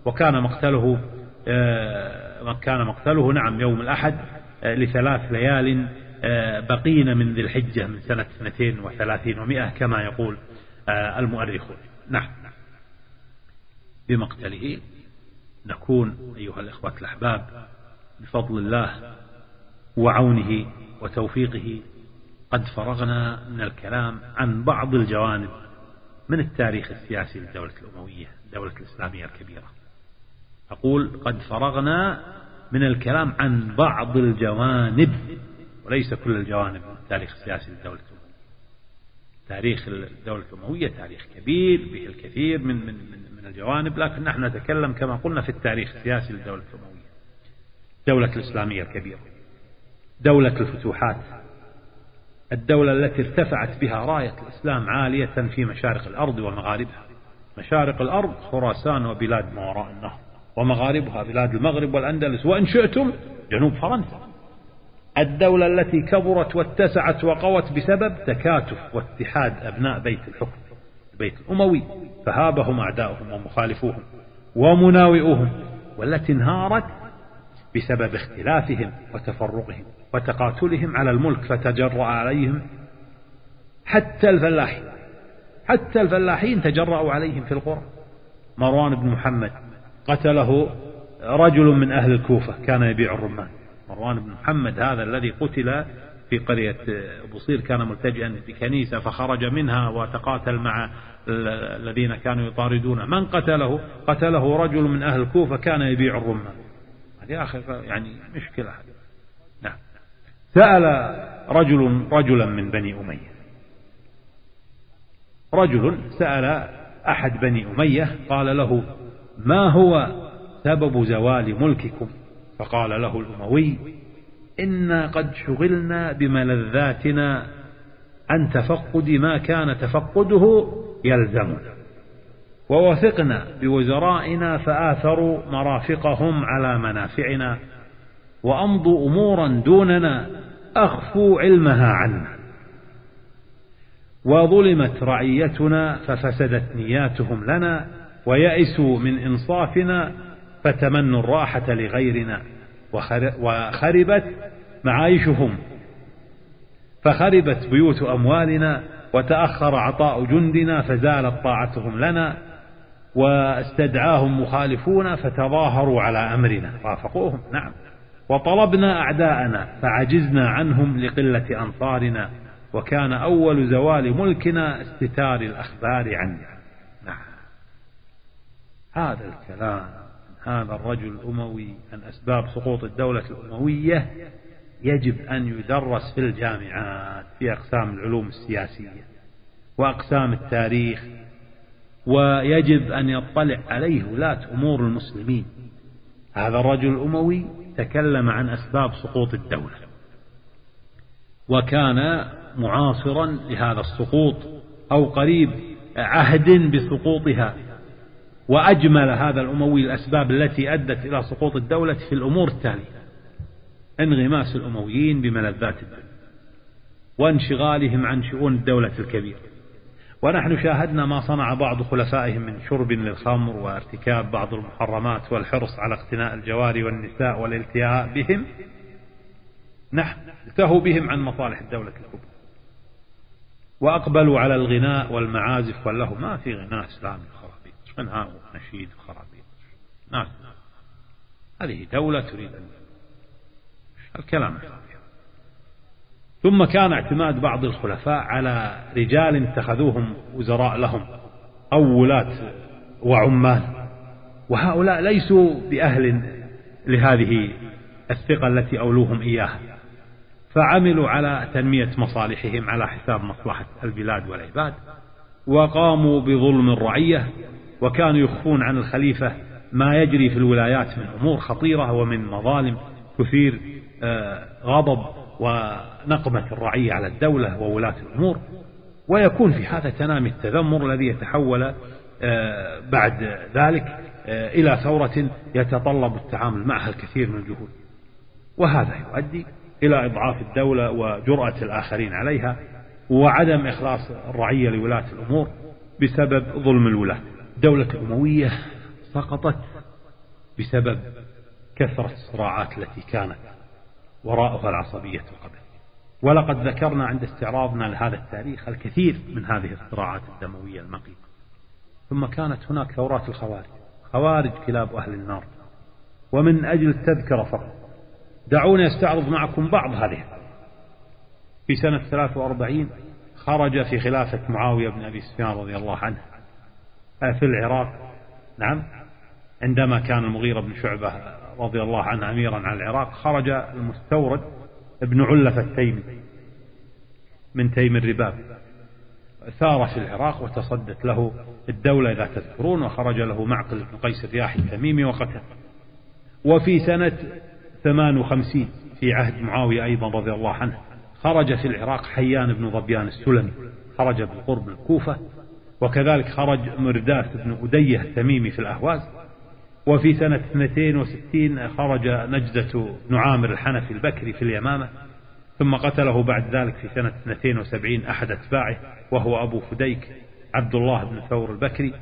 وكان مقتله آه، كان مقتله نعم يوم الأحد آه، لثلاث ليال آه، بقين من ذي الحجة من سنة 32 ومائة كما يقول المؤرخون. نعم. بمقتله. نكون أيها الإخوة الأحباب بفضل الله وعونه وتوفيقه قد فرغنا من الكلام عن بعض الجوانب من التاريخ السياسي للدولة الأموية الدولة الإسلامية الكبيرة. أقول قد فرغنا من الكلام عن بعض الجوانب وليس كل الجوانب من التاريخ السياسي للدولة تاريخ الدولة الأموية تاريخ كبير به الكثير من من من, من الجوانب لكن نحن نتكلم كما قلنا في التاريخ السياسي للدولة الأموية. الدولة الإسلامية الكبيرة دولة الفتوحات الدولة التي ارتفعت بها راية الإسلام عالية في مشارق الأرض ومغاربها. مشارق الأرض خراسان وبلاد ما وراء النهر ومغاربها بلاد المغرب والأندلس. وإن شئتم جنوب فرنسا. الدولة التي كبرت واتسعت وقوت بسبب تكاتف واتحاد أبناء بيت الحكم البيت الأموي. فهابهم أعداؤهم ومخالفوهم ومناوئوهم والتي انهارت بسبب اختلافهم وتفرقهم وتقاتلهم على الملك فتجرأ عليهم حتى الفلاحين حتى الفلاحين تجرأوا عليهم في القرى. مروان بن محمد قتله رجل من أهل الكوفة كان يبيع الرمان. مروان بن محمد هذا الذي قتل في قرية بصير كان ملتجئا في كنيسة فخرج منها وتقاتل مع الذين كانوا يطاردونه. من قتله؟ قتله رجل من أهل الكوفة كان يبيع الرمان هذه آخر يعني مشكلة. نعم. سأل رجل رجلا من بني أمية. رجل سأل أحد بني أمية قال له ما هو سبب زوال ملككم؟ فقال له الأموي إنا قد شغلنا بملذاتنا عن تفقد ما كان تفقده يلزمنا ووثقنا بوزرائنا فآثروا مرافقهم على منافعنا وأمضوا أمورا دوننا أخفوا علمها عنا وظلمت رعيتنا ففسدت نياتهم لنا ويئسوا من إنصافنا فتمنوا الراحة لغيرنا وخربت معايشهم. فخربت بيوت أموالنا وتأخر عطاء جندنا فزالت طاعتهم لنا واستدعاهم مخالفون فتظاهروا على أمرنا. رافقوهم. نعم. وطلبنا أعداءنا فعجزنا عنهم لقلة أنصارنا وكان أول زوال ملكنا استتار الأخبار عنا. نعم. هذا الكلام. هذا الرجل الأموي عن أسباب سقوط الدولة الأموية يجب أن يدرس في الجامعات في أقسام العلوم السياسية وأقسام التاريخ ويجب أن يطلع عليه ولاة أمور المسلمين. هذا الرجل الأموي تكلم عن أسباب سقوط الدولة وكان معاصرا لهذا السقوط أو قريب عهد بسقوطها. وأجمل هذا الأموي الأسباب التي أدت إلى سقوط الدولة في الأمور التالية. انغماس الأمويين بملذات الدنيا وانشغالهم عن شؤون الدولة الكبيرة. ونحن شاهدنا ما صنع بعض خلفائهم من شرب للخمر وارتكاب بعض المحرمات والحرص على اقتناء الجواري والنساء والالتهاء بهم. نحن التهوا بهم عن مصالح الدولة الكبرى. وأقبلوا على الغناء والمعازف والله ما في غناء إسلامي غناء ونشيد وخرابيط نعم. هذه دولة تريد أن الكلام ثم كان اعتماد بعض الخلفاء على رجال اتخذوهم وزراء لهم أو ولاة وعمال. وهؤلاء ليسوا بأهل لهذه الثقة التي أولوهم إياها. فعملوا على تنمية مصالحهم على حساب مصلحة البلاد والعباد. وقاموا بظلم الرعية. وكانوا يخفون عن الخليفة ما يجري في الولايات من أمور خطيرة ومن مظالم تثير آه، غضب ونقمة الرعية على الدولة وولاة الأمور. ويكون في هذا تنامي التذمر الذي يتحول آه، بعد ذلك آه، إلى ثورة يتطلب التعامل معها الكثير من الجهود. وهذا يؤدي إلى إضعاف الدولة وجرأة الآخرين عليها وعدم إخلاص الرعية لولاة الأمور بسبب ظلم الولاة. الدولة الأموية سقطت بسبب كثرة الصراعات التي كانت وراءها العصبية القبلية ولقد ذكرنا عند استعراضنا لهذا التاريخ الكثير من هذه الصراعات الدموية المقيتة. ثم كانت هناك ثورات الخوارج خوارج كلاب أهل النار. ومن أجل التذكرة فقط دعوني أستعرض معكم بعض هذه في سنة 43 خرج في خلافة معاوية بن أبي سفيان رضي الله عنه في العراق. نعم. عندما كان المغيرة بن شعبة رضي الله عنه أميرا على العراق خرج المستورد ابن علفة التيمي من تيم الرباب. ثار في العراق وتصدت له الدولة إذا تذكرون وخرج له معقل بن قيس الرياحي التميمي وقتل. وفي سنة 58 في عهد معاوية أيضا رضي الله عنه خرج في العراق حيان بن ظبيان السلمي. خرج بالقرب من الكوفة وكذلك خرج مرداس بن أدية التميمي في الأهواز وفي سنة 62 خرج نجدة بن عامر الحنفي البكري في اليمامة ثم قتله بعد ذلك في سنة 72 أحد أتباعه وهو أبو فديك عبد الله بن ثور البكري.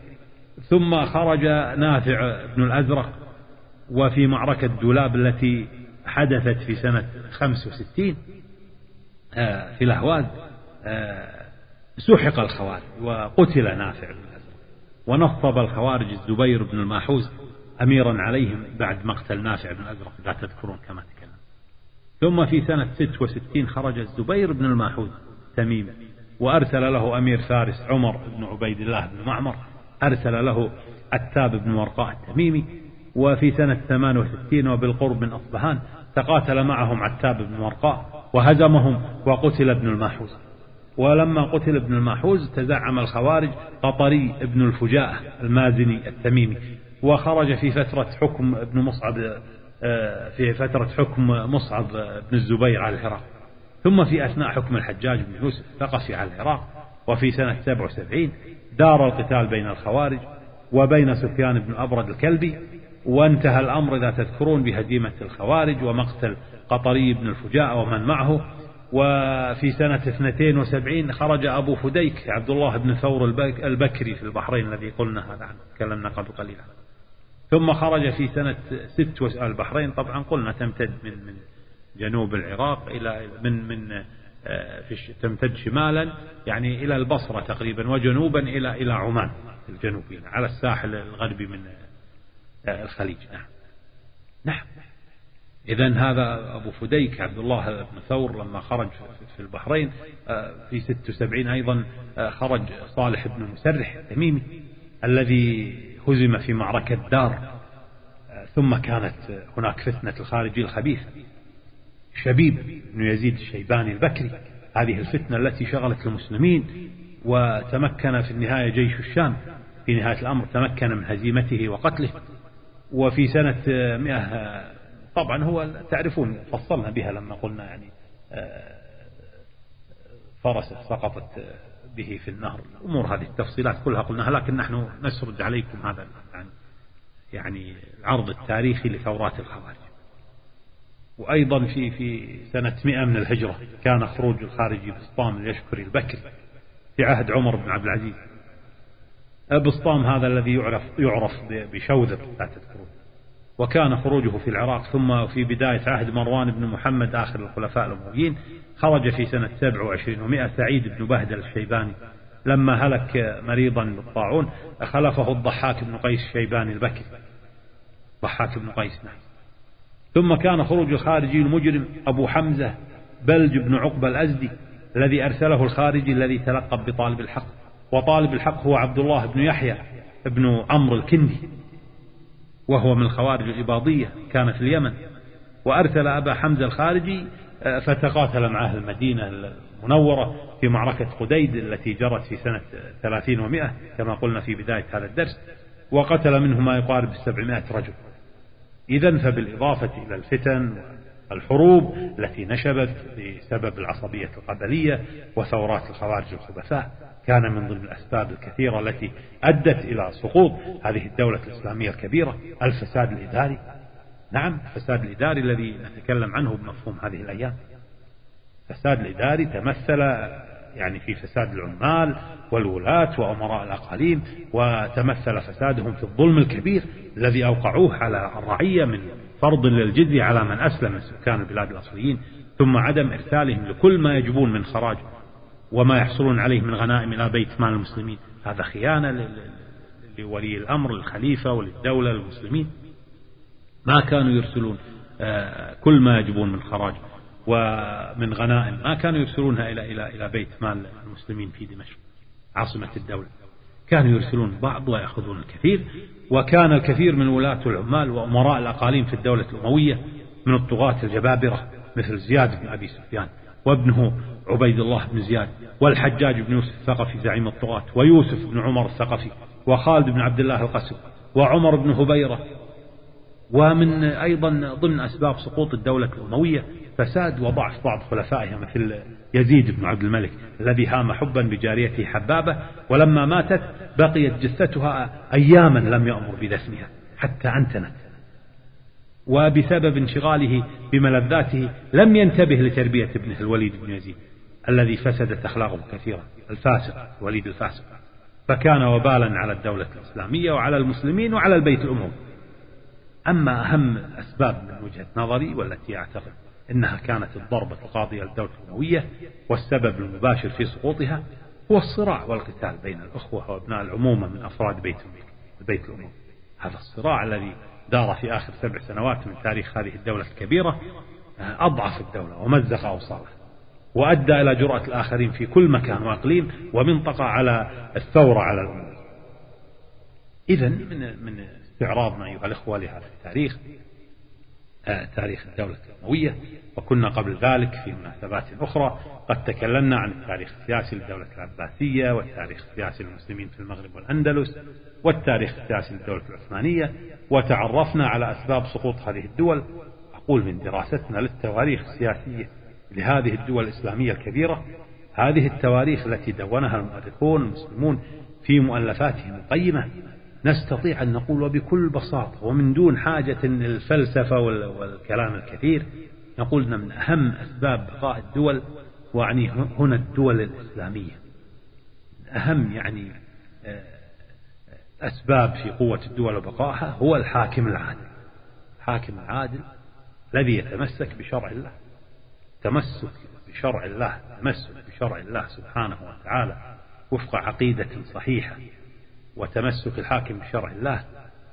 ثم خرج نافع بن الأزرق وفي معركة دولاب التي حدثت في سنة 65 آه، في الأهواز آه، سحق الخوارج وقتل نافع بن الأزرق ونصب الخوارج الزبير بن الماحوز أميرا عليهم بعد مقتل نافع بن الأزرق لا تذكرون كما تكلم. ثم في سنة 66 خرج الزبير بن الماحوز تميم وأرسل له أمير فارس عمر بن عبيد الله بن معمر أرسل له عتاب بن ورقاء التميمي وفي سنة 68 وبالقرب من أصبهان تقاتل معهم عتاب بن ورقاء وهزمهم وقتل ابن الماحوز ولما قتل ابن الماحوز تزعم الخوارج قطري ابن الفجاءة المازني التميمي وخرج في فترة حكم ابن مصعب آه، في فترة حكم مصعب بن الزبير على العراق. ثم في أثناء حكم الحجاج بن يوسف الثقفي على العراق وفي سنة 77 دار القتال بين الخوارج وبين سفيان بن أبرد الكلبي وانتهى الأمر إذا تذكرون بهزيمة الخوارج ومقتل قطري بن الفجاء ومن معه وفي سنة 72 خرج أبو فديك عبد الله بن ثور البكري في البحرين الذي قلنا هذا عنه تكلمنا قبل قليل ثم خرج في سنة ست البحرين طبعا قلنا تمتد من من جنوب العراق إلى من من آه، في تمتد شمالا يعني إلى البصرة تقريبا وجنوبا إلى إلى عمان في الجنوب على الساحل الغربي من آه، الخليج. نعم. نعم. إذا هذا أبو فديك عبد الله بن ثور لما خرج في البحرين آه، في 76 أيضا خرج صالح بن مسرح التميمي الذي هزم في معركة دار ثم كانت هناك فتنة الخارجي الخبيث شبيب بن يزيد الشيباني البكري هذه الفتنة التي شغلت المسلمين وتمكن في النهاية جيش الشام. في نهاية الأمر تمكن من هزيمته وقتله. وفي سنة مئة طبعا هو تعرفون فصلنا بها لما قلنا يعني فرسه سقطت به في النهر. أمور هذه التفصيلات كلها قلناها لكن نحن نسرد عليكم هذا يعني العرض التاريخي لثورات الخوارج. وأيضا في في سنة 100 من الهجرة كان خروج الخارجي بسطام اليشكري البكري في عهد عمر بن عبد العزيز. بسطام هذا الذي يعرف يعرف بشوذر لا تذكرون. وكان خروجه في العراق ثم في بداية عهد مروان بن محمد آخر الخلفاء الأمويين خرج في سنة 27 و100 سعيد بن بهدل الشيباني. لما هلك مريضا بالطاعون خلفه الضحاك بن قيس الشيباني البكري ضحاك بن قيس نعم. ثم كان خروج الخارجي المجرم أبو حمزة بلج بن عقبة الأزدي الذي أرسله الخارجي الذي تلقب بطالب الحق. وطالب الحق هو عبد الله بن يحيى بن عمرو الكندي. وهو من الخوارج الإباضية كان في اليمن. وأرسل أبا حمزة الخارجي آه، فتقاتل مع أهل المدينة المنورة في معركة قديد التي جرت في سنة ثلاثين ومائة كما قلنا في بداية هذا الدرس وقتل منه ما يقارب السبعمائة رجل. إذا فبالإضافة إلى الفتن الحروب التي نشبت بسبب العصبية القبلية وثورات الخوارج الخبثاء كان من ضمن الأسباب الكثيرة التي أدت إلى سقوط هذه الدولة الإسلامية الكبيرة الفساد الإداري. نعم الفساد الإداري الذي نتكلم عنه بمفهوم هذه الأيام. الفساد الإداري تمثل يعني في فساد العمال والولاة وأمراء الأقاليم وتمثل فسادهم في الظلم الكبير الذي أوقعوه على الرعية من فرض للجزية على من أسلم من سكان البلاد الأصليين ثم عدم إرسالهم لكل ما يجبون من خراج وما يحصلون عليه من غنائم إلى بيت مال المسلمين. هذا خيانة لولي الأمر للخليفة وللدولة للمسلمين. ما كانوا يرسلون آه، كل ما يجبون من خراج ومن غنائم ما كانوا يرسلونها إلى إلى إلى بيت مال المسلمين في دمشق عاصمة الدولة. كانوا يرسلون بعض ويأخذون الكثير وكان الكثير من ولاة العمال وأمراء الأقاليم في الدولة الأموية من الطغاة الجبابرة مثل زياد بن أبي سفيان وابنه عبيد الله بن زياد والحجاج بن يوسف الثقفي زعيم الطغاة ويوسف بن عمر الثقفي وخالد بن عبد الله القسم وعمر بن هبيرة ومن أيضا ضمن أسباب سقوط الدولة الأموية فساد وضعف بعض خلفائها مثل يزيد بن عبد الملك الذي هام حبا بجاريته حبابة ولما ماتت بقيت جثتها أياما لم يأمر بدفنها حتى أنتنت. وبسبب انشغاله بملذاته لم ينتبه لتربية ابنه الوليد بن يزيد. الذي فسدت أخلاقه كثيرا الفاسق الوليد الفاسق. فكان وبالا على الدولة الإسلامية وعلى المسلمين وعلى البيت الأموي. أما أهم الأسباب من وجهة نظري والتي أعتقد أنها كانت الضربة القاضية للدولة الأموية والسبب المباشر في سقوطها هو الصراع والقتال بين الأخوة وأبناء العمومة من أفراد بيت البيت الأموي. هذا الصراع الذي دار في آخر سبع سنوات من تاريخ هذه الدولة الكبيرة أضعف الدولة ومزق أوصالها. وأدى إلى جرأة الآخرين في كل مكان وأقليم ومنطقة على الثورة على الأمور إذا من من استعراضنا أيها الإخوة لهذا التاريخ آه تاريخ الدولة الأموية وكنا قبل ذلك في مناسبات أخرى قد تكلمنا عن التاريخ السياسي للدولة العباسية والتاريخ السياسي للمسلمين في المغرب والأندلس والتاريخ السياسي للدولة العثمانية وتعرفنا على أسباب سقوط هذه الدول. أقول من دراستنا للتواريخ السياسية لهذه الدول الإسلامية الكبيرة هذه التواريخ التي دونها المؤرخون المسلمون في مؤلفاتهم القيمة نستطيع أن نقول وبكل بساطة ومن دون حاجة للفلسفة والكلام الكثير نقول أن من أهم أسباب بقاء الدول وعني هنا الدول الإسلامية. أهم يعني آه، أسباب في قوة الدول وبقائها هو الحاكم العادل. الحاكم العادل الذي يتمسك بشرع الله. تمسك بشرع الله تمسك بشرع الله سبحانه وتعالى وفق عقيدة صحيحة وتمسك الحاكم بشرع الله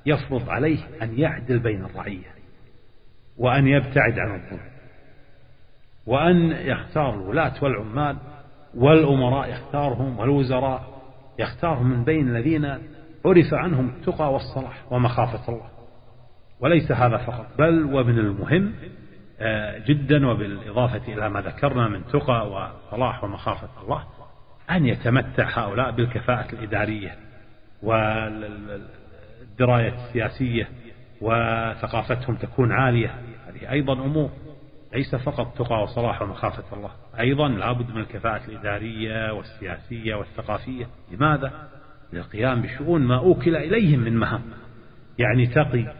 يفرض عليه أن يعدل بين الرعية وأن يبتعد عن الظلم وأن يختار الولاة والعمال والأمراء يختارهم والوزراء يختارهم من بين الذين عرف عنهم التقى والصلاح ومخافة الله. وليس هذا فقط بل ومن المهم جدا وبالإضافة إلى ما ذكرنا من تقى وصلاح ومخافة الله أن يتمتع هؤلاء بالكفاءة الإدارية والدراية السياسية وثقافتهم تكون عالية. هذه أيضا أمور ليس فقط تقى وصلاح ومخافة الله أيضا لابد من الكفاءة الإدارية والسياسية والثقافية. لماذا؟ للقيام بشؤون ما أوكل إليهم من مهام. يعني تقي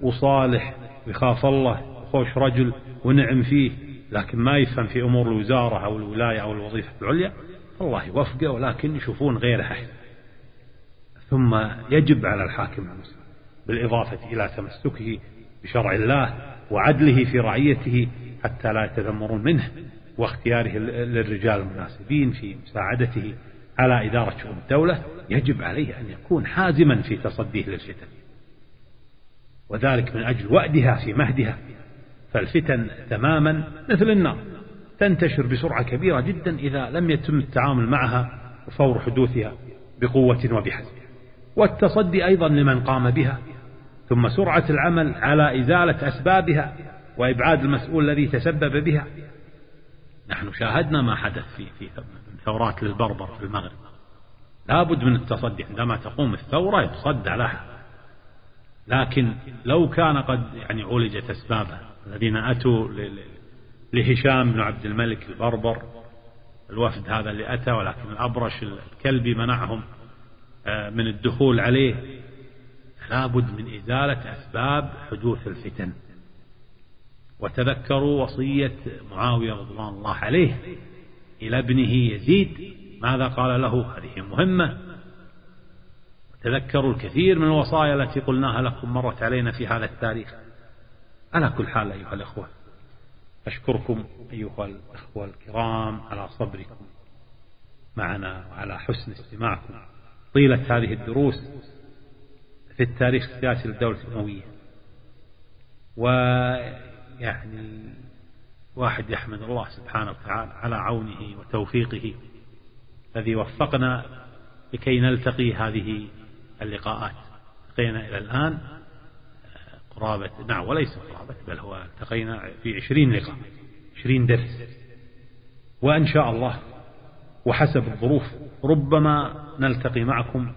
وصالح ويخاف الله. وخوش رجل ونعم فيه لكن ما يفهم في أمور الوزارة أو الولاية أو الوظيفة العليا الله يوفقه ولكن يشوفون غيره. أحسن ثم يجب على الحاكم المسلم بالإضافة إلى تمسكه بشرع الله وعدله في رعيته حتى لا يتذمرون منه واختياره للرجال المناسبين في مساعدته على إدارة شؤون الدولة. يجب عليه أن يكون حازما في تصديه للفتن وذلك من أجل وأدها في مهدها. فالفتن تماما مثل النار تنتشر بسرعة كبيرة جدا إذا لم يتم التعامل معها وفور حدوثها بقوة وبحزم والتصدي أيضا لمن قام بها ثم سرعة العمل على إزالة أسبابها وإبعاد المسؤول الذي تسبب بها. نحن شاهدنا ما حدث في في ثورات للبربر في المغرب. لابد من التصدي عندما تقوم الثورة يتصدى لها. لكن لو كان قد يعني عولجت أسبابها الذين أتوا لهشام بن عبد الملك البربر. الوفد هذا اللي أتى ولكن الأبرش الكلبي منعهم آه، من الدخول عليه. لابد من إزالة أسباب حدوث الفتن. وتذكروا وصية معاوية رضوان الله عليه إلى ابنه يزيد. ماذا قال له؟ هذه مهمة. تذكروا الكثير من الوصايا التي قلناها لكم مرت علينا في هذا التاريخ. على كل حال أيها الأخوة أشكركم أيها الأخوة الكرام على صبركم معنا وعلى حسن استماعكم. طيلة هذه الدروس في التاريخ السياسي للدولة الأموية. ويعني واحد يحمد الله سبحانه وتعالى على عونه وتوفيقه الذي وفقنا لكي نلتقي هذه اللقاءات. التقينا إلى الآن قرابة نعم وليس قرابة بل هو التقينا في عشرين لقاء عشرين درس. وإن شاء الله وحسب الظروف ربما نلتقي معكم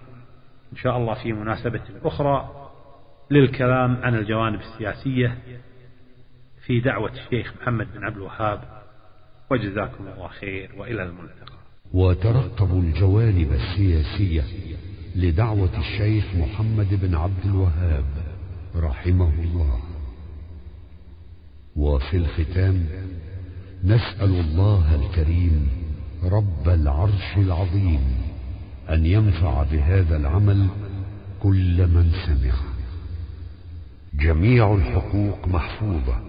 إن شاء الله في مناسبة أخرى للكلام عن الجوانب السياسية في دعوة الشيخ محمد بن عبد الوهاب. وجزاكم الله خير وإلى الملتقى. وترقبوا الجوانب السياسية لدعوة الشيخ محمد بن عبد الوهاب. رحمه الله وفي الختام نسأل الله الكريم رب العرش العظيم أن ينفع بهذا العمل كل من سمع جميع الحقوق محفوظة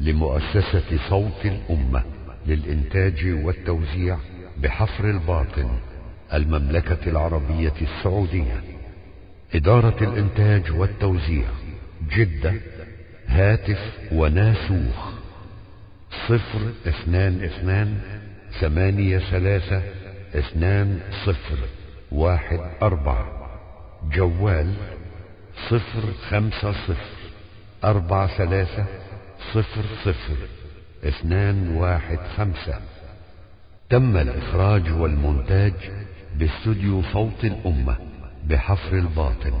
لمؤسسة صوت الأمة للإنتاج والتوزيع بحفر الباطن المملكة العربية السعودية. إدارة الإنتاج والتوزيع جدة هاتف وناسوخ. صفر اثنان اثنان ثمانية ثلاثة اثنان صفر واحد أربعة. جوال صفر خمسة صفر أربعة ثلاثة صفر صفر اثنان واحد خمسة. تم الإخراج والمونتاج باستوديو صوت الأمة بحفر الباطن.